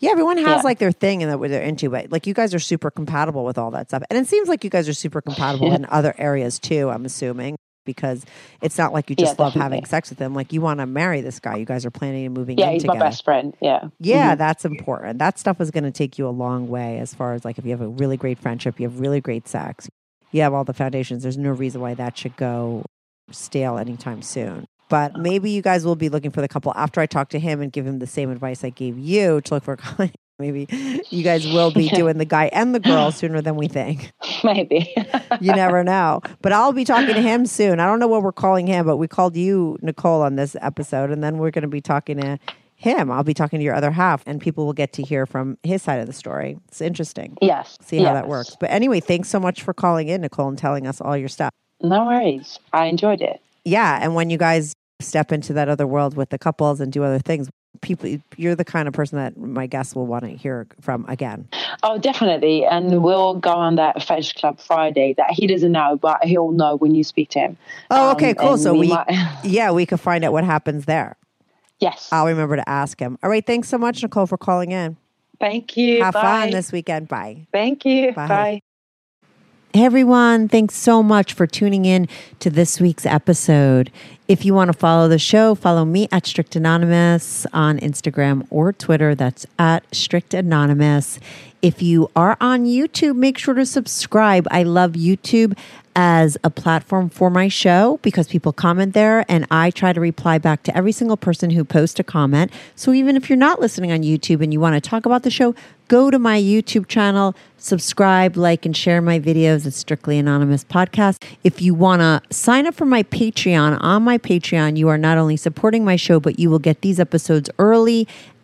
Yeah, everyone has Yeah. like their thing and that what they're into, but like you guys are super compatible with all that stuff. And it seems like you guys are super compatible in other areas too, I'm assuming, because it's not like you Yeah, just love having sex with him. Like you want to marry this guy. You guys are planning on moving yeah, in he's together. my best friend. Yeah. Yeah, Mhm. that's important. That stuff is going to take you a long way as far as like if you have a really great friendship, you have really great sex, you have all the foundations. There's no reason why that should go stale anytime soon. But oh. maybe you guys will be looking for the couple after I talk to him and give him the same advice I gave you to look for a. Maybe you guys will be doing the guy and the girl sooner than we think. Maybe. You never know. But I'll be talking to him soon. I don't know what we're calling him, but we called you, Nicole, on this episode, and then we're going to be talking to him. I'll be talking to your other half, and people will get to hear from his side of the story. It's interesting. yes. See how yes. that works. But anyway, thanks so much for calling in, Nicole, and telling us all your stuff. No worries. I enjoyed it. Yeah, and when you guys step into that other world with the couples and do other things, people, you're the kind of person that my guests will want to hear from again. Oh, definitely. And we'll go on that Fetish Club Friday that he doesn't know, but he'll know when you speak to him. Oh, Um, okay, cool. and So we, might- yeah, we could find out what happens there. Yes. I'll remember to ask him. All right, thanks so much, Nicole, for calling in. Thank you. Have Bye. fun this weekend. Bye. Thank you. Bye. Bye. Hey everyone, thanks so much for tuning in to this week's episode. If you want to follow the show, follow me at Strict Anonymous on Instagram or Twitter. That's at Strict Anonymous. If you are on YouTube, make sure to subscribe. I love YouTube as a platform for my show because people comment there and I try to reply back to every single person who posts a comment. So even if you're not listening on YouTube and you want to talk about the show, go to my YouTube channel, subscribe, like, and share my videos at Strictly Anonymous Podcast. If you want to sign up for my Patreon, on my Patreon, you are not only supporting my show, but you will get these episodes early,